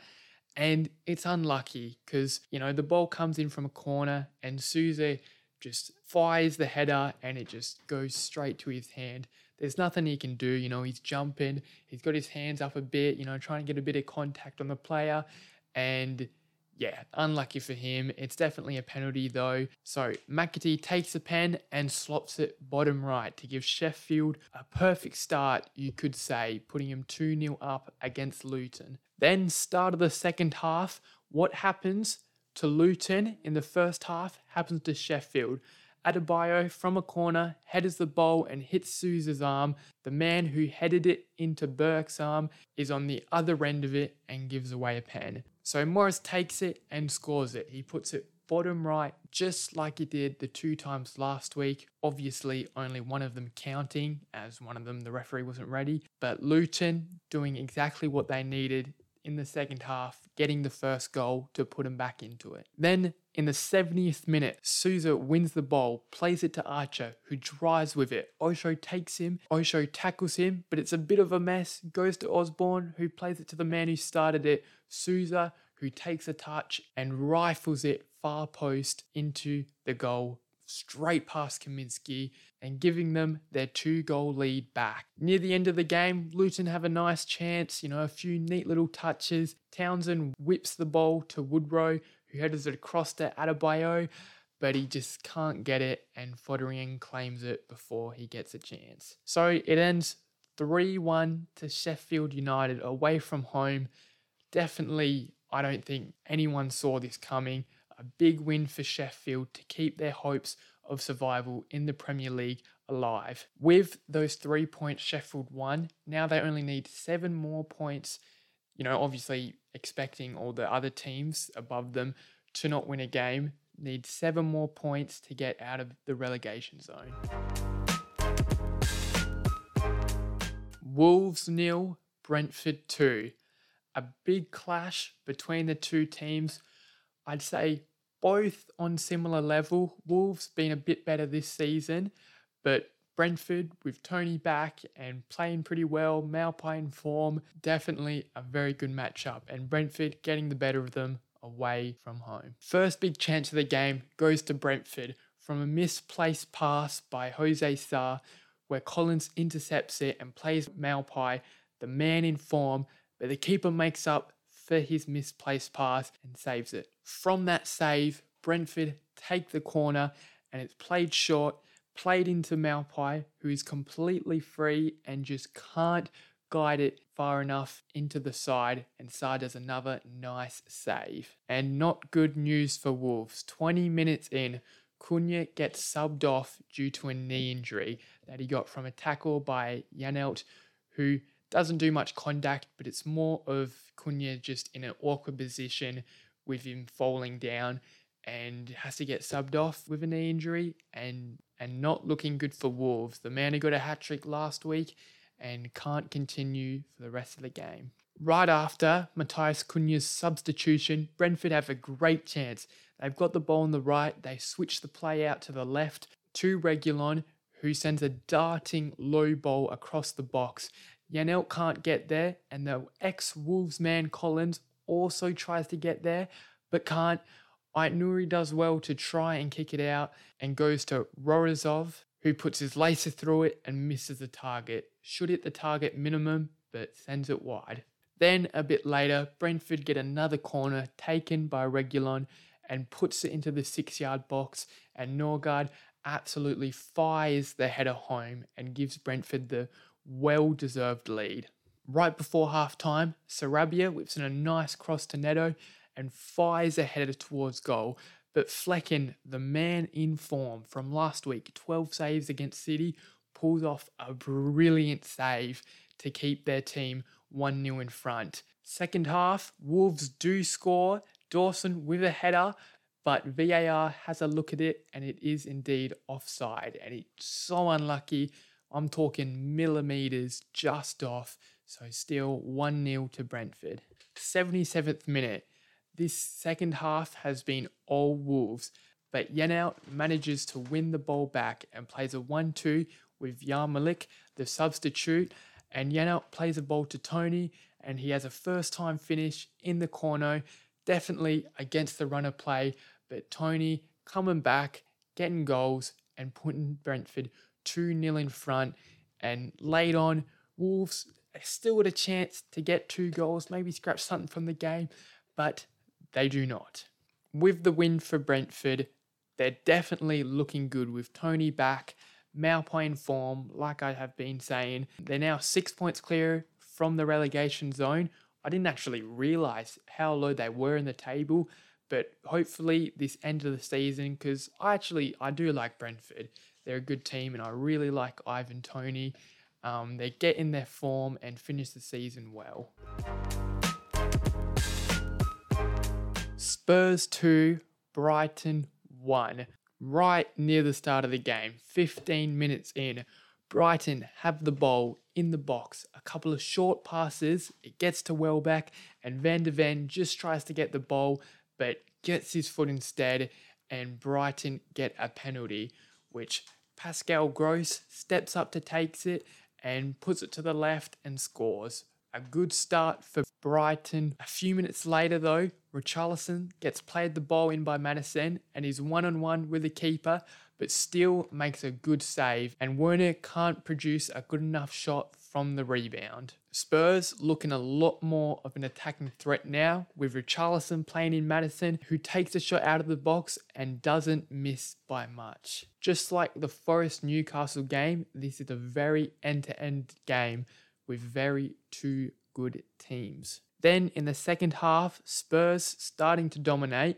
S1: and it's unlucky because, you know, the ball comes in from a corner and Souza just fires the header and it just goes straight to his hand. There's nothing he can do, you know, he's jumping, he's got his hands up a bit, you know, trying to get a bit of contact on the player, and yeah, unlucky for him. It's definitely a penalty though. So McAtee takes a pen and slops it bottom right to give Sheffield a perfect start, you could say, putting him 2 0 up against Luton. Then, start of the second half, what happens to Luton in the first half happens to Sheffield. Adebayo from a corner headers the ball and hits Souza's arm. The man who headed it into Burke's arm is on the other end of it and gives away a pen. So Morris takes it and scores it. He puts it bottom right, just like he did the two times last week. Obviously, only one of them counting, as one of them the referee wasn't ready. But Luton doing exactly what they needed in the second half, getting the first goal to put him back into it. Then in the 70th minute, Souza wins the ball, plays it to Archer, who drives with it. Osho takes him, Osho tackles him, but it's a bit of a mess. Goes to Osborn, who plays it to the man who started it, Souza, who takes a touch and rifles it far post into the goal straight past Kaminski and giving them their two goal lead back. Near the end of the game, Luton have a nice chance, you know, a few neat little touches. Townsend whips the ball to Woodrow, who headers it across to Adebayo, but he just can't get it, and Foderingham claims it before he gets a chance. So it ends 3 1 to Sheffield United away from home. Definitely, I don't think anyone saw this coming a big win for Sheffield to keep their hopes of survival in the Premier League alive. With those three points Sheffield won, now they only need seven more points. You know, obviously expecting all the other teams above them to not win a game, need seven more points to get out of the relegation zone. Wolves nil, Brentford 2. A big clash between the two teams I'd say both on similar level. Wolves been a bit better this season, but Brentford with Toney back and playing pretty well, Maupay in form, definitely a very good matchup. And Brentford getting the better of them away from home. First big chance of the game goes to Brentford from a misplaced pass by Jose Sa, where Collins intercepts it and plays Maupay, the man in form, but the keeper makes up for his misplaced pass and saves it. From that save, Brentford take the corner and it's played short, played into Maupay, who is completely free and just can't guide it far enough into the side, and Sa does another nice save. And not good news for Wolves. 20 minutes in, Cunha gets subbed off due to a knee injury that he got from a tackle by Janelt, who doesn't do much contact, but it's more of Cunha just in an awkward position with him falling down and has to get subbed off with a knee injury and and not looking good for Wolves. The man who got a hat trick last week and can't continue for the rest of the game. Right after Matheus Cunha's substitution, Brentford have a great chance. They've got the ball on the right, they switch the play out to the left to Reguilón, who sends a darting low ball across the box. Janelt can't get there, and the ex Wolves man Collins also tries to get there, but can't. Aït-Nouri does well to try and kick it out and goes to Morozov, who puts his lacer through it and misses the target. Should hit the target minimum, but sends it wide. Then a bit later, Brentford get another corner taken by Reguilón and puts it into the six yard box, and Nørgaard absolutely fires the header home and gives Brentford the well deserved lead. Right before half time, Sarabia whips in a nice cross to Neto and fires a header towards goal. But Flekken, the man in form from last week, 12 saves against City, pulls off a brilliant save to keep their team 1 0 in front. Second half, Wolves do score. Dawson with a header, but VAR has a look at it and it is indeed offside. And it's so unlucky. I'm talking millimeters just off. So still 1 0 to Brentford. 77th minute. This second half has been all Wolves, but Janelt manages to win the ball back and plays a 1 2 with Yarmolenko, the substitute. And Janelt plays a ball to Toney, and he has a first time finish in the corner, definitely against the runner play. But Toney coming back, getting goals, and putting Brentford 2 0 in front. And late on, Wolves still had a chance to get two goals, maybe scratch something from the game, but they do not. With the win for Brentford, they're definitely looking good with Toney back, Maupay in form, like I have been saying. They're now six points clear from the relegation zone. I didn't actually realise how low they were in the table, but hopefully this end of the season, because I actually I do like Brentford. They're a good team, and I really like Ivan Toney. Um, they get in their form and finish the season well. Spurs 2, Brighton 1. Right near the start of the game, 15 minutes in, Brighton have the ball in the box. A couple of short passes, it gets to Welbeck, and Van de Ven just tries to get the ball, but gets his foot instead, and Brighton get a penalty, which Pascal Gross steps up to takes it and puts it to the left and scores. A good start for Brighton. A few minutes later, though, Richarlison gets played the ball in by Maddison and is one on one with the keeper, but still makes a good save. And Werner can't produce a good enough shot from the rebound. Spurs looking a lot more of an attacking threat now, with Richarlison playing in Maddison, who takes a shot out of the box and doesn't miss by much. Just like the Forest Newcastle game, this is a very end to end game with very two good teams. Then in the second half, Spurs starting to dominate.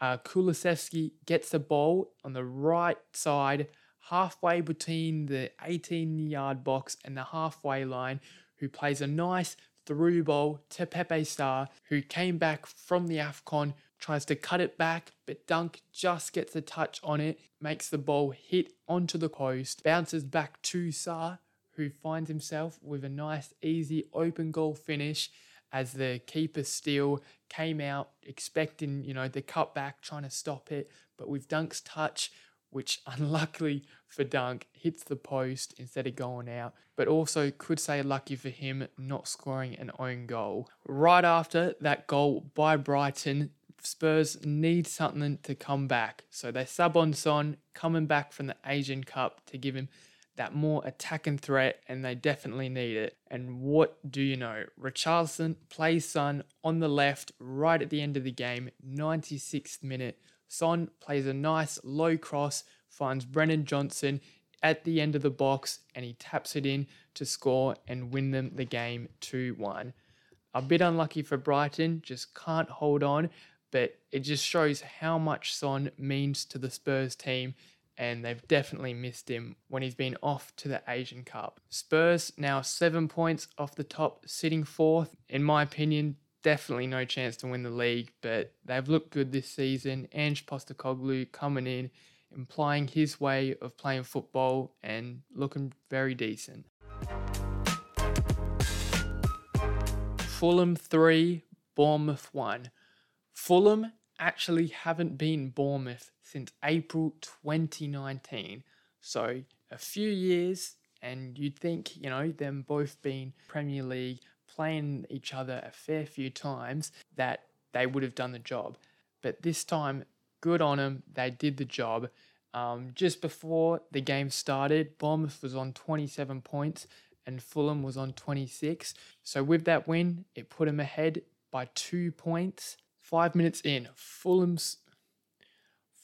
S1: Uh, Kulusevski gets the ball on the right side, halfway between the 18 yard box and the halfway line, who plays a nice through ball to Pape Sarr, who came back from the AFCON, tries to cut it back, but Dunk just gets a touch on it, makes the ball hit onto the post, bounces back to Sarr, who finds himself with a nice, easy open goal finish as the keeper still came out expecting, you know, the cutback, trying to stop it. But with Dunk's touch, which unluckily for Dunk hits the post instead of going out, but also could say lucky for him not scoring an own goal. Right after that goal by Brighton, Spurs need something to come back. So they sub on Son, coming back from the Asian Cup to give him that more attacking threat, and they definitely need it. And what do you know? Richarlison plays Son on the left right at the end of the game, 96th minute. Son plays a nice low cross, finds Brennan Johnson at the end of the box and he taps it in to score and win them the game 2 1. A bit unlucky for Brighton, just can't hold on, but it just shows how much Son means to the Spurs team and they've definitely missed him when he's been off to the Asian Cup. Spurs now seven points off the top, sitting fourth. In my opinion, definitely no chance to win the league, but they've looked good this season. Ange Postecoglou coming in, implying his way of playing football and looking very decent. Fulham 3, Bournemouth 1. Fulham actually haven't been Bournemouth since April 2019. So a few years, and you'd think, you know, them both being Premier League, playing each other a fair few times, that they would have done the job. But this time, good on them, they did the job. Um, just before the game started, Bournemouth was on 27 points and Fulham was on 26. So with that win, it put them ahead by two points. Five minutes in, Fulham's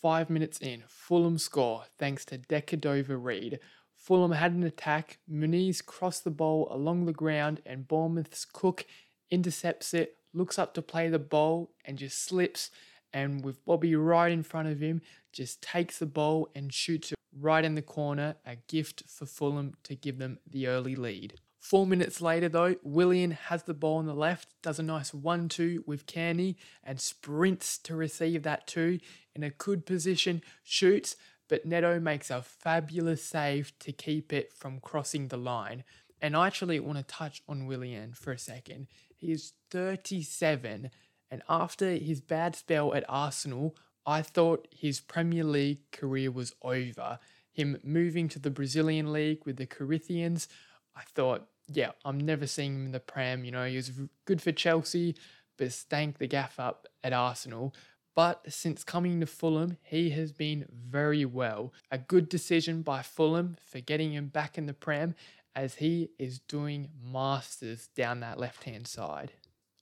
S1: five minutes in, Fulham score thanks to Decordova-Reid. Fulham had an attack. Muniz crossed the ball along the ground, and Bournemouth's Cook intercepts it, looks up to play the ball, and just slips. And with Bobby right in front of him, just takes the ball and shoots it right in the corner. A gift for Fulham to give them the early lead. Four minutes later, though, Willian has the ball on the left, does a nice 1 2 with Cairney, and sprints to receive that 2 in a good position, shoots, but Neto makes a fabulous save to keep it from crossing the line. And I actually want to touch on Willian for a second. He is 37, and after his bad spell at Arsenal, I thought his Premier League career was over. Him moving to the Brazilian league with the Corinthians I thought, yeah, I'm never seeing him in the Prem. You know, he was good for Chelsea, but stank the gaff up at Arsenal. But since coming to Fulham, he has been very well. A good decision by Fulham for getting him back in the Prem as he is doing masters down that left hand side.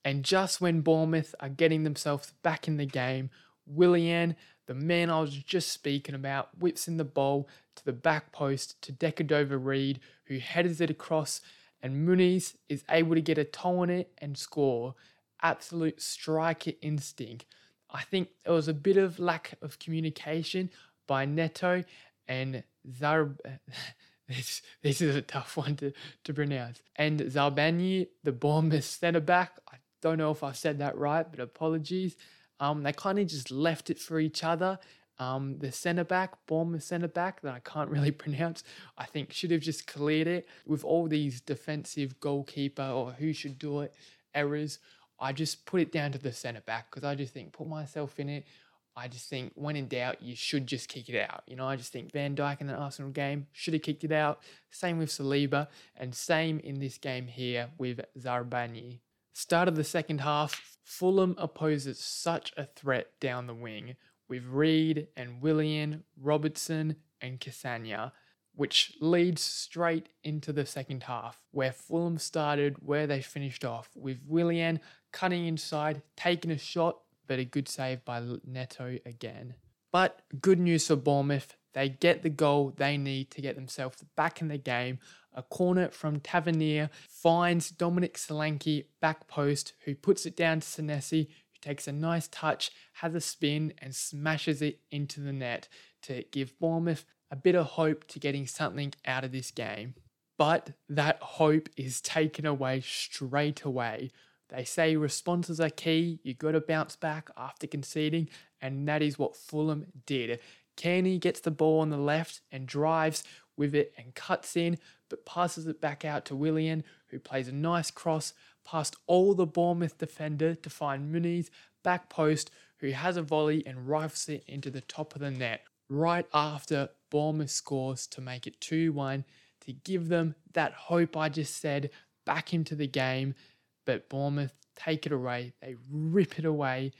S1: And just when Bournemouth are getting themselves back in the game, Willian, the man I was just speaking about, whips in the ball to the back post to Decordova-Reid, who headers it across, and Muniz is able to get a toe on it and score. Absolute striker instinct. I think there was a bit of lack of communication by Neto and Zar. this, this is a tough one to, to pronounce. And Zabarnyi, the Bournemouth centre back. I don't know if I said that right, but apologies. Um, they kind of just left it for each other. Um, the centre back, Bournemouth centre back, that I can't really pronounce, I think should have just cleared it with all these defensive goalkeeper or who should do it errors. I just put it down to the centre back because I just think put myself in it. I just think when in doubt, you should just kick it out. You know, I just think Van Dijk in the Arsenal game should have kicked it out. Same with Saliba, and same in this game here with Zabarnyi. Start of the second half, Fulham opposes such a threat down the wing with Reid and Willian, Robertson and Castagne, which leads straight into the second half, where Fulham started where they finished off, with Willian cutting inside, taking a shot, but a good save by Neto again. But good news for Bournemouth, they get the goal they need to get themselves back in the game a corner from Tavernier finds Dominic Solanke back post, who puts it down to Senesi, who takes a nice touch, has a spin, and smashes it into the net to give Bournemouth a bit of hope to getting something out of this game. But that hope is taken away straight away. They say responses are key, you've got to bounce back after conceding, and that is what Fulham did. Cairney gets the ball on the left and drives with it and cuts in, but passes it back out to Willian, who plays a nice cross past all the Bournemouth defender to find Muniz back post, who has a volley and rifles it into the top of the net right after Bournemouth scores to make it 2 1 to give them that hope I just said back into the game. But Bournemouth take it away, they rip it away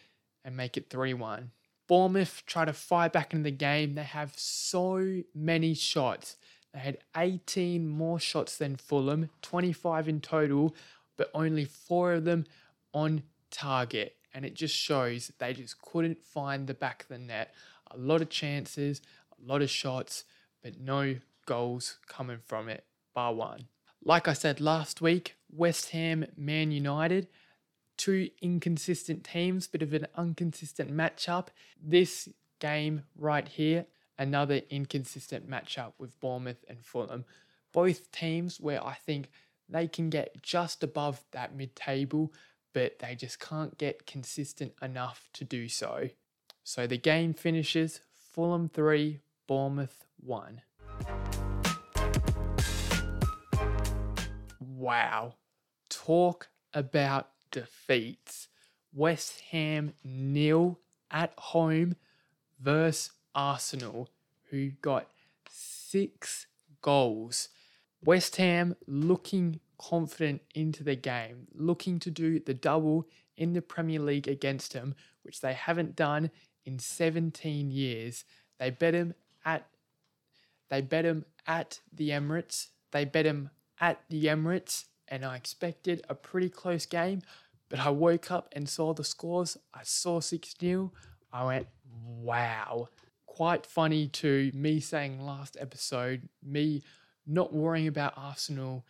S1: and make it 3 1. Bournemouth try to fight back into the game. They have so many shots. They had 18 more shots than Fulham, 25 in total, but only four of them on target. And it just shows they just couldn't find the back of the net. A lot of chances, lot of shots, but no goals coming from it, bar one. Like I said last week, West Ham, Man United, two inconsistent teams, bit of an inconsistent matchup. This game right here, another inconsistent matchup with Bournemouth and Fulham. Both teams where I think they can get just above that mid table, but they just can't get consistent enough to do so. So the game finishes Fulham 3, Bournemouth 1. Wow. Talk about defeats. West Ham nil at home versus Arsenal, who got six goals. West Ham looking confident into the game, looking to do the double in the Premier League against them, which they haven't done in 17 years. They bet him at they bet him at the Emirates. They bet him at the Emirates, and I expected a pretty close game. But I woke up and saw the scores. I saw 6 0. I went, wow. Quite funny to me saying last episode, me not worrying about Arsenal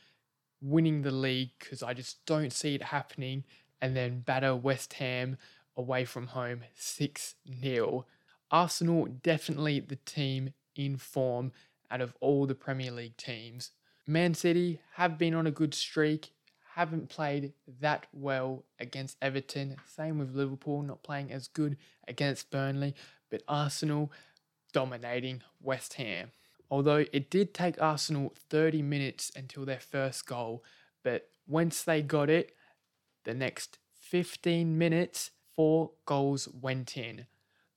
S1: winning the league because I just don't see it happening, and then batter West Ham away from home 6 0. Arsenal definitely the team in form out of all the Premier League teams. Man City have been on a good streak, haven't played that well against Everton. Same with Liverpool, not playing as good against Burnley, but Arsenal dominating West Ham. Although it did take Arsenal 30 minutes until their first goal, but once they got it, the next 15 minutes, four goals went in.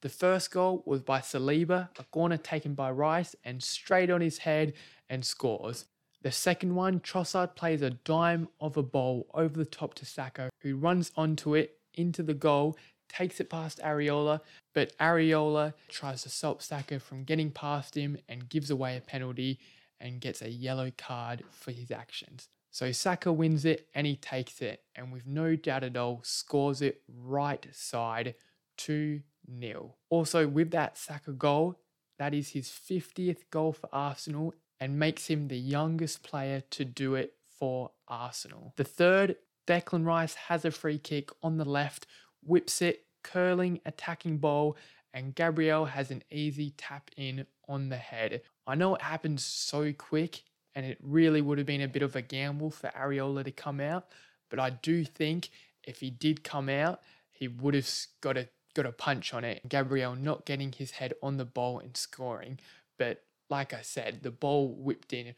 S1: The first goal was by Saliba, a corner taken by Rice and straight on his head and scores. The second one, Trossard plays a dime of a ball over the top to Saka, who runs onto it into the goal, takes it past Areola, but Areola tries to stop Saka from getting past him and gives away a penalty and gets a yellow card for his actions. So Saka wins it and he takes it, and with no doubt at all, scores it right side 2 0. Also, with that Saka goal, that is his 50th goal for Arsenal and makes him the youngest player to do it for Arsenal. The third, Declan Rice has a free kick on the left, whips it, curling, attacking ball, and Gabriel has an easy tap in on the head. I know it happens so quick, and it really would have been a bit of a gamble for Areola to come out, but I do think if he did come out, he would have got a got a punch on it. Gabriel not getting his head on the ball and scoring. But like I said, the ball whipped in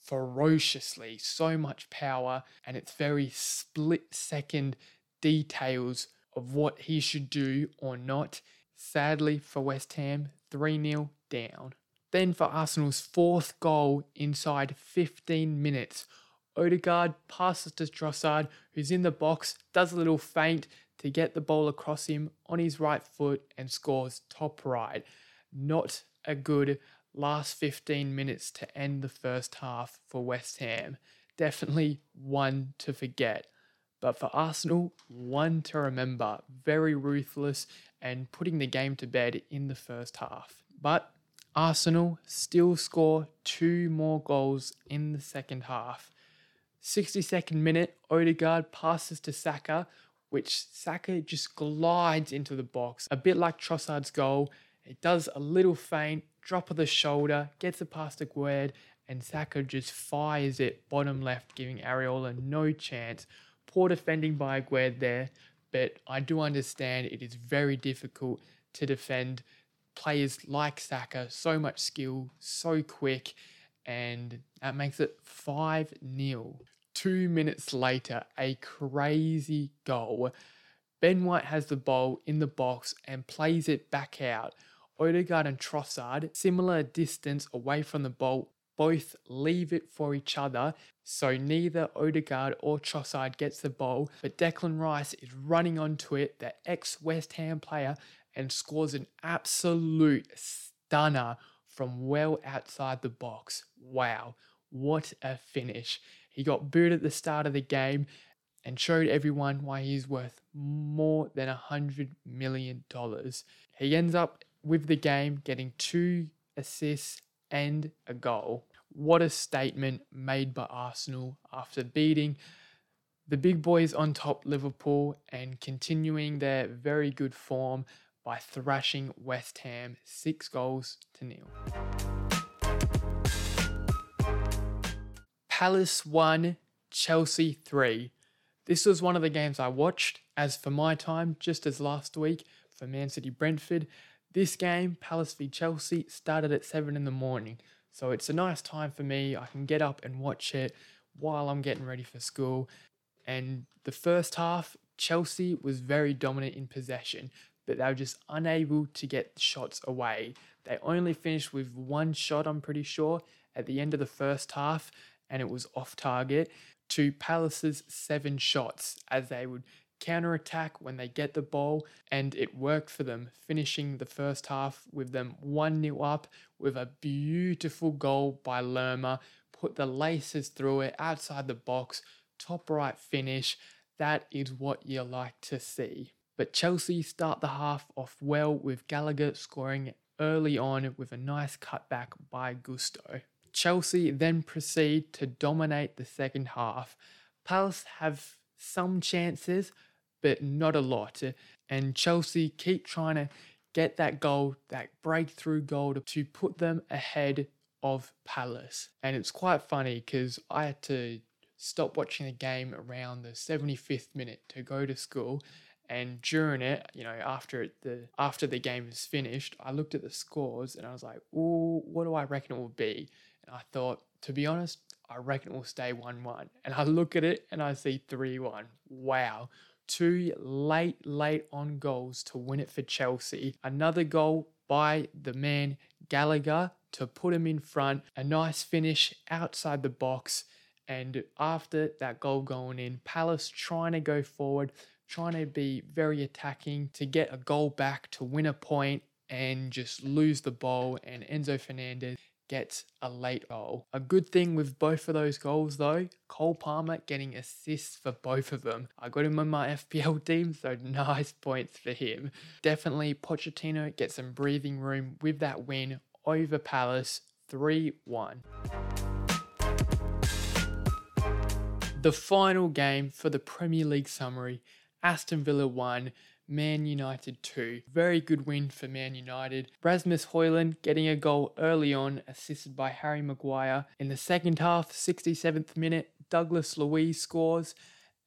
S1: ferociously, so much power, and it's very split second details of what he should do or not. Sadly for West Ham, 3 0 down. Then for Arsenal's fourth goal inside 15 minutes, Odegaard passes to Trossard, who's in the box, does a little feint, to get the ball across him on his right foot and scores top right. Not a good last 15 minutes to end the first half for West Ham. Definitely one to forget. But for Arsenal, one to remember. Very ruthless and putting the game to bed in the first half. But Arsenal still score two more goals in the second half. 62nd minute, Odegaard passes to Saka, which Saka just glides into the box, a bit like Trossard's goal. It does a little feint, drop of the shoulder, gets it past Aguerd, and Saka just fires it bottom left, giving Areola no chance. Poor defending by Aguerd there, but I do understand it is very difficult to defend players like Saka, so much skill, so quick, and that makes it 5 0 two minutes later, a crazy goal. Ben White has the ball in the box and plays it back out. Odegaard and Trossard, similar distance away from the ball, both leave it for each other, so neither Odegaard or Trossard gets the ball, but Declan Rice is running onto it, the ex West Ham player, and scores an absolute stunner from well outside the box. Wow, what a finish! He got booed at the start of the game and showed everyone why he's worth more than a hundred million dollars. He ends up with the game getting two assists and a goal. What a statement made by Arsenal after beating the big boys on top Liverpool and continuing their very good form by thrashing West Ham six goals to nil. Palace 1, Chelsea 3. This was one of the games I watched, as for my time, just as last week for Man City Brentford. This game, Palace v Chelsea, started at 7 in the morning. So it's a nice time for me. I can get up and watch it while I'm getting ready for school. And the first half, Chelsea was very dominant in possession, but they were just unable to get shots away. They only finished with one shot, I'm pretty sure, at the end of the first half, and it was off target to Palace's seven shots as they would counter attack when they get the ball, and it worked for them, finishing the first half with them 1 0 up with a beautiful goal by Lerma. Put the laces through it outside the box, top right finish. That is what you like to see. But Chelsea start the half off well with Gallagher scoring early on with a nice cutback by Gusto. Chelsea then proceed to dominate the second half. Palace have some chances, but not a lot. And Chelsea keep trying to get that goal, that breakthrough goal to put them ahead of Palace. And it's quite funny because I had to stop watching the game around the 75th minute to go to school. And during it, you know, after the after the game was finished, I looked at the scores and I was like, "Oh, what do I reckon it will be?" And I thought, to be honest, I reckon it will stay 1 1. And I look at it and I see 3 1. Wow. Two late, late on goals to win it for Chelsea. Another goal by the man Gallagher to put him in front. A nice finish outside the box. And after that goal going in, Palace trying to go forward, trying to be very attacking to get a goal back to win a point and just lose the ball. And Enzo Fernandez gets a late goal. A good thing with both of those goals, though, Cole Palmer getting assists for both of them. I got him on my FPL team, so nice points for him. Definitely, Pochettino gets some breathing room with that win over Palace 3 1. The final game for the Premier League summary Aston Villa 1, Man United 2. Very good win for Man United. Rasmus Højlund getting a goal early on, assisted by Harry Maguire. In the second half, 67th minute, Douglas Luiz scores.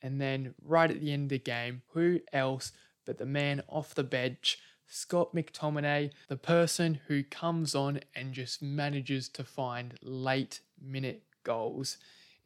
S1: And then right at the end of the game, who else but the man off the bench, Scott McTominay, the person who comes on and just manages to find late minute goals.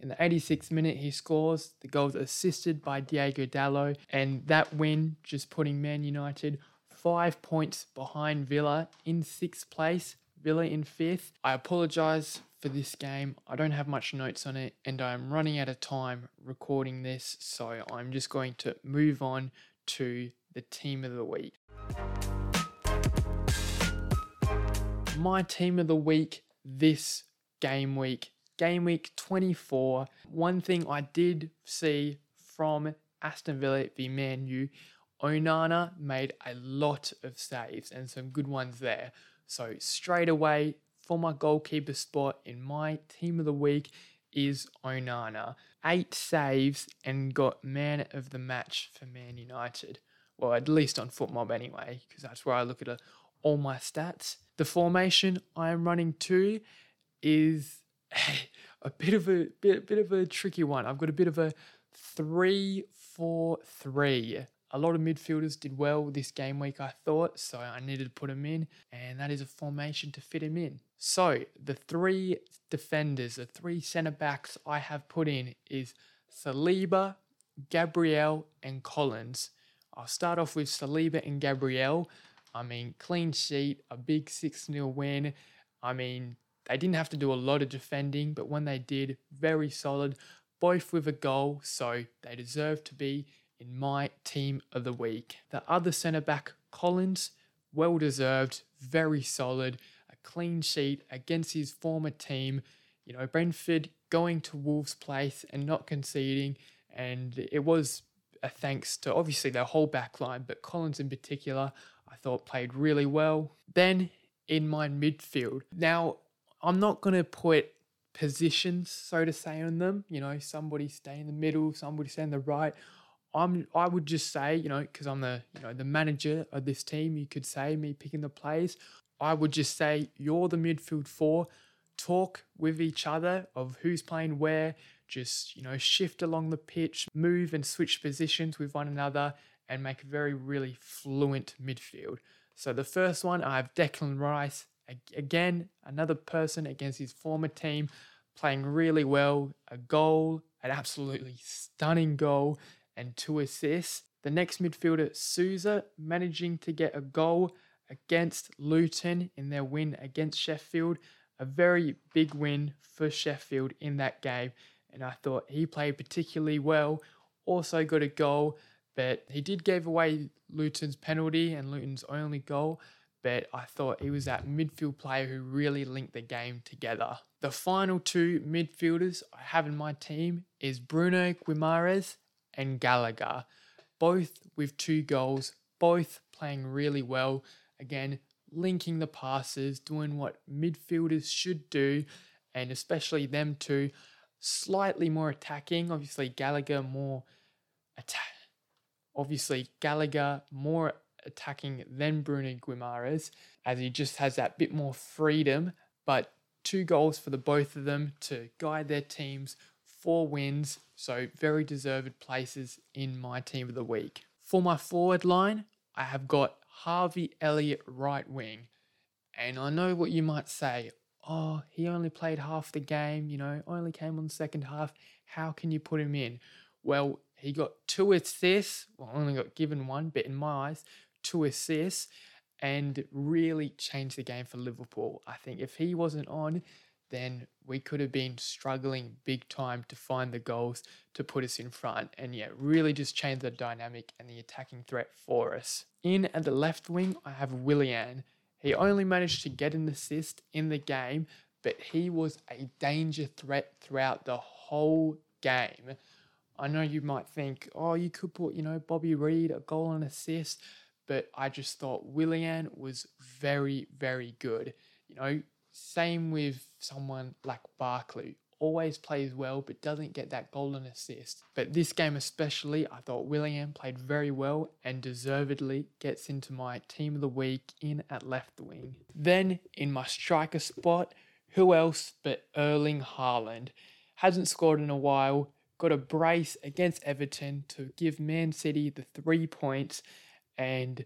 S1: In the 86th minute, he scores. The goal assisted by Diogo Dalot, and that win just putting Man United five points behind Villa in sixth place. Villa in fifth. I apologise for this game. I don't have much notes on it, and I'm running out of time recording this, so I'm just going to move on to the team of the week. My team of the week this game week game week 24. One thing I did see from Aston Villa v Man U, Onana made a lot of saves and some good ones there. So straight away for my goalkeeper spot in my team of the week is Onana. Eight saves and got man of the match for Man United. Well, at least on FotMob anyway, because that's where I look at uh, all my stats. The formation I am running to is a bit of a bit, bit of a tricky one. I've got a bit of a three four three. A lot of midfielders did well this game week, I thought, so I needed to put them in, and that is a formation to fit him in. So the three defenders, the three centre backs I have put in is Saliba, Gabriel, and Collins. I'll start off with Saliba and Gabriel. I mean, clean sheet, a big 6 0 win. I mean, they didn't have to do a lot of defending, but when they did, very solid, both with a goal, so they deserve to be in my team of the week. The other centre back, Collins, well deserved, very solid, a clean sheet against his former team. You know, Brentford going to Wolves' place and not conceding, and it was a thanks to obviously their whole back line, but Collins in particular, I thought played really well. Then in my midfield. Now, I'm not going to put positions, so to say, on them. You know, somebody stay in the middle, somebody stay in the right. I'm I would just say, you know, because I'm the you know the manager of this team, you could say me picking the plays. I would just say you're the midfield four. Talk with each other of who's playing where. Just you know, shift along the pitch, move and switch positions with one another, and make a very really fluent midfield. So the first one, I have Declan Rice. Again, another person against his former team, playing really well. A goal, an absolutely stunning goal, and two assists. The next midfielder, Souza, managing to get a goal against Luton in their win against Sheffield. A very big win for Sheffield in that game. And I thought he played particularly well. Also got a goal, but he did give away Luton's penalty and Luton's only goal. But I thought he was that midfield player who really linked the game together. The final two midfielders I have in my team is Bruno Guimaraes and Gallagher, both with two goals, both playing really well. Again, linking the passes, doing what midfielders should do, and especially them two, slightly more attacking. Obviously, Gallagher more attack. Obviously, Gallagher more attacking than Bruno Guimaraes, as he just has that bit more freedom. But two goals for the both of them to guide their teams, four wins, so very deserved places in my team of the week. For my forward line, I have got Harvey Elliott right wing. And I know what you might say. Oh, he only played half the game, you know, only came on the second half. How can you put him in? Well, he got two assists, well, only got given one, but in my eyes, two assists, and really changed the game for Liverpool. I think if he wasn't on, then we could have been struggling big time to find the goals to put us in front. And yeah, really just change the dynamic and the attacking threat for us. In at the left wing, I have Willian. He only managed to get an assist in the game, but he was a danger threat throughout the whole game. I know you might think, oh, you could put, you know, Bobby Reid a goal and assist, but I just thought Willian was very, very good. You know, same with someone like Barkley. Always plays well, but doesn't get that golden assist. But this game, especially, I thought Willian played very well and deservedly gets into my team of the week in at left wing. Then, in my striker spot, who else but Erling Haaland? Hasn't scored in a while, got a brace against Everton to give Man City the three points, and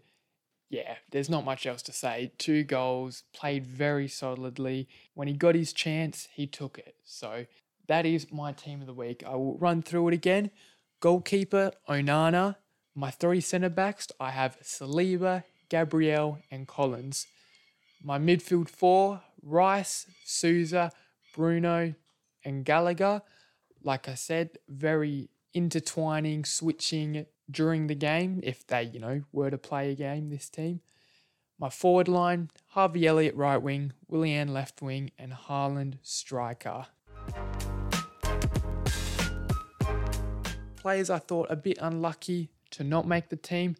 S1: yeah, there's not much else to say. Two goals, played very solidly. When he got his chance, he took it. So that is my team of the week. I will run through it again. Goalkeeper, Onana. My three centre backs, I have Saliba, Gabriel, and Collins. My midfield four, Rice, Souza, Bruno, and Gallagher. Like I said, very intertwining, switching during the game if they, you know, were to play a game, this team. My forward line, Harvey Elliott right wing, Willian left wing, and Haaland striker. Players I thought a bit unlucky to not make the team.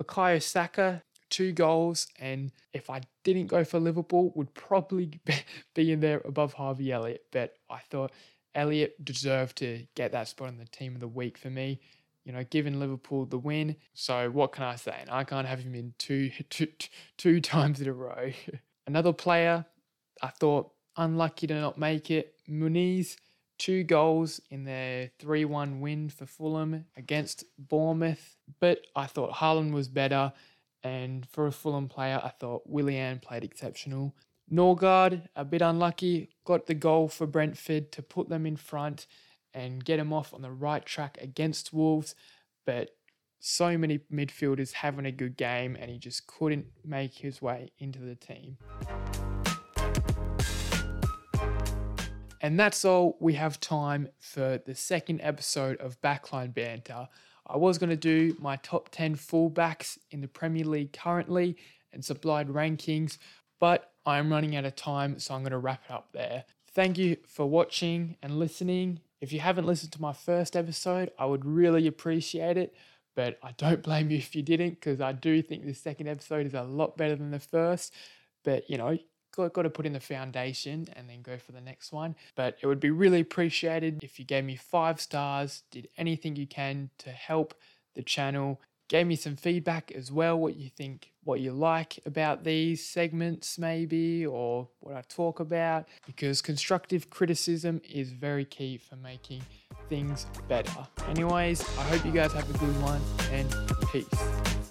S1: Bukayo Saka, two goals, and if I didn't go for Liverpool, would probably be in there above Harvey Elliott. But I thought Elliott deserved to get that spot on the team of the week for me you know, given Liverpool the win. So what can I say? And I can't have him in two, two, two times in a row. Another player I thought unlucky to not make it. Muniz, two goals in their 3 1 win for Fulham against Bournemouth. But I thought Haaland was better. And for a Fulham player, I thought Willian played exceptional. Nørgaard, a bit unlucky, got the goal for Brentford to put them in front and get him off on the right track against Wolves. But so many midfielders having a good game, and he just couldn't make his way into the team. And that's all we have time for the second episode of Backline Banter. I was going to do my top 10 fullbacks in the Premier League currently and supplied rankings, but I'm running out of time, so I'm going to wrap it up there. Thank you for watching and listening. If you haven't listened to my first episode, I would really appreciate it. But I don't blame you if you didn't, because I do think the second episode is a lot better than the first. But you know, got, got to put in the foundation and then go for the next one. But it would be really appreciated if you gave me five stars, did anything you can to help the channel, gave me some feedback as well, what you think, what you like about these segments, maybe, or what I talk about, because constructive criticism is very key for making things better. Anyways, I hope you guys have a good one and peace.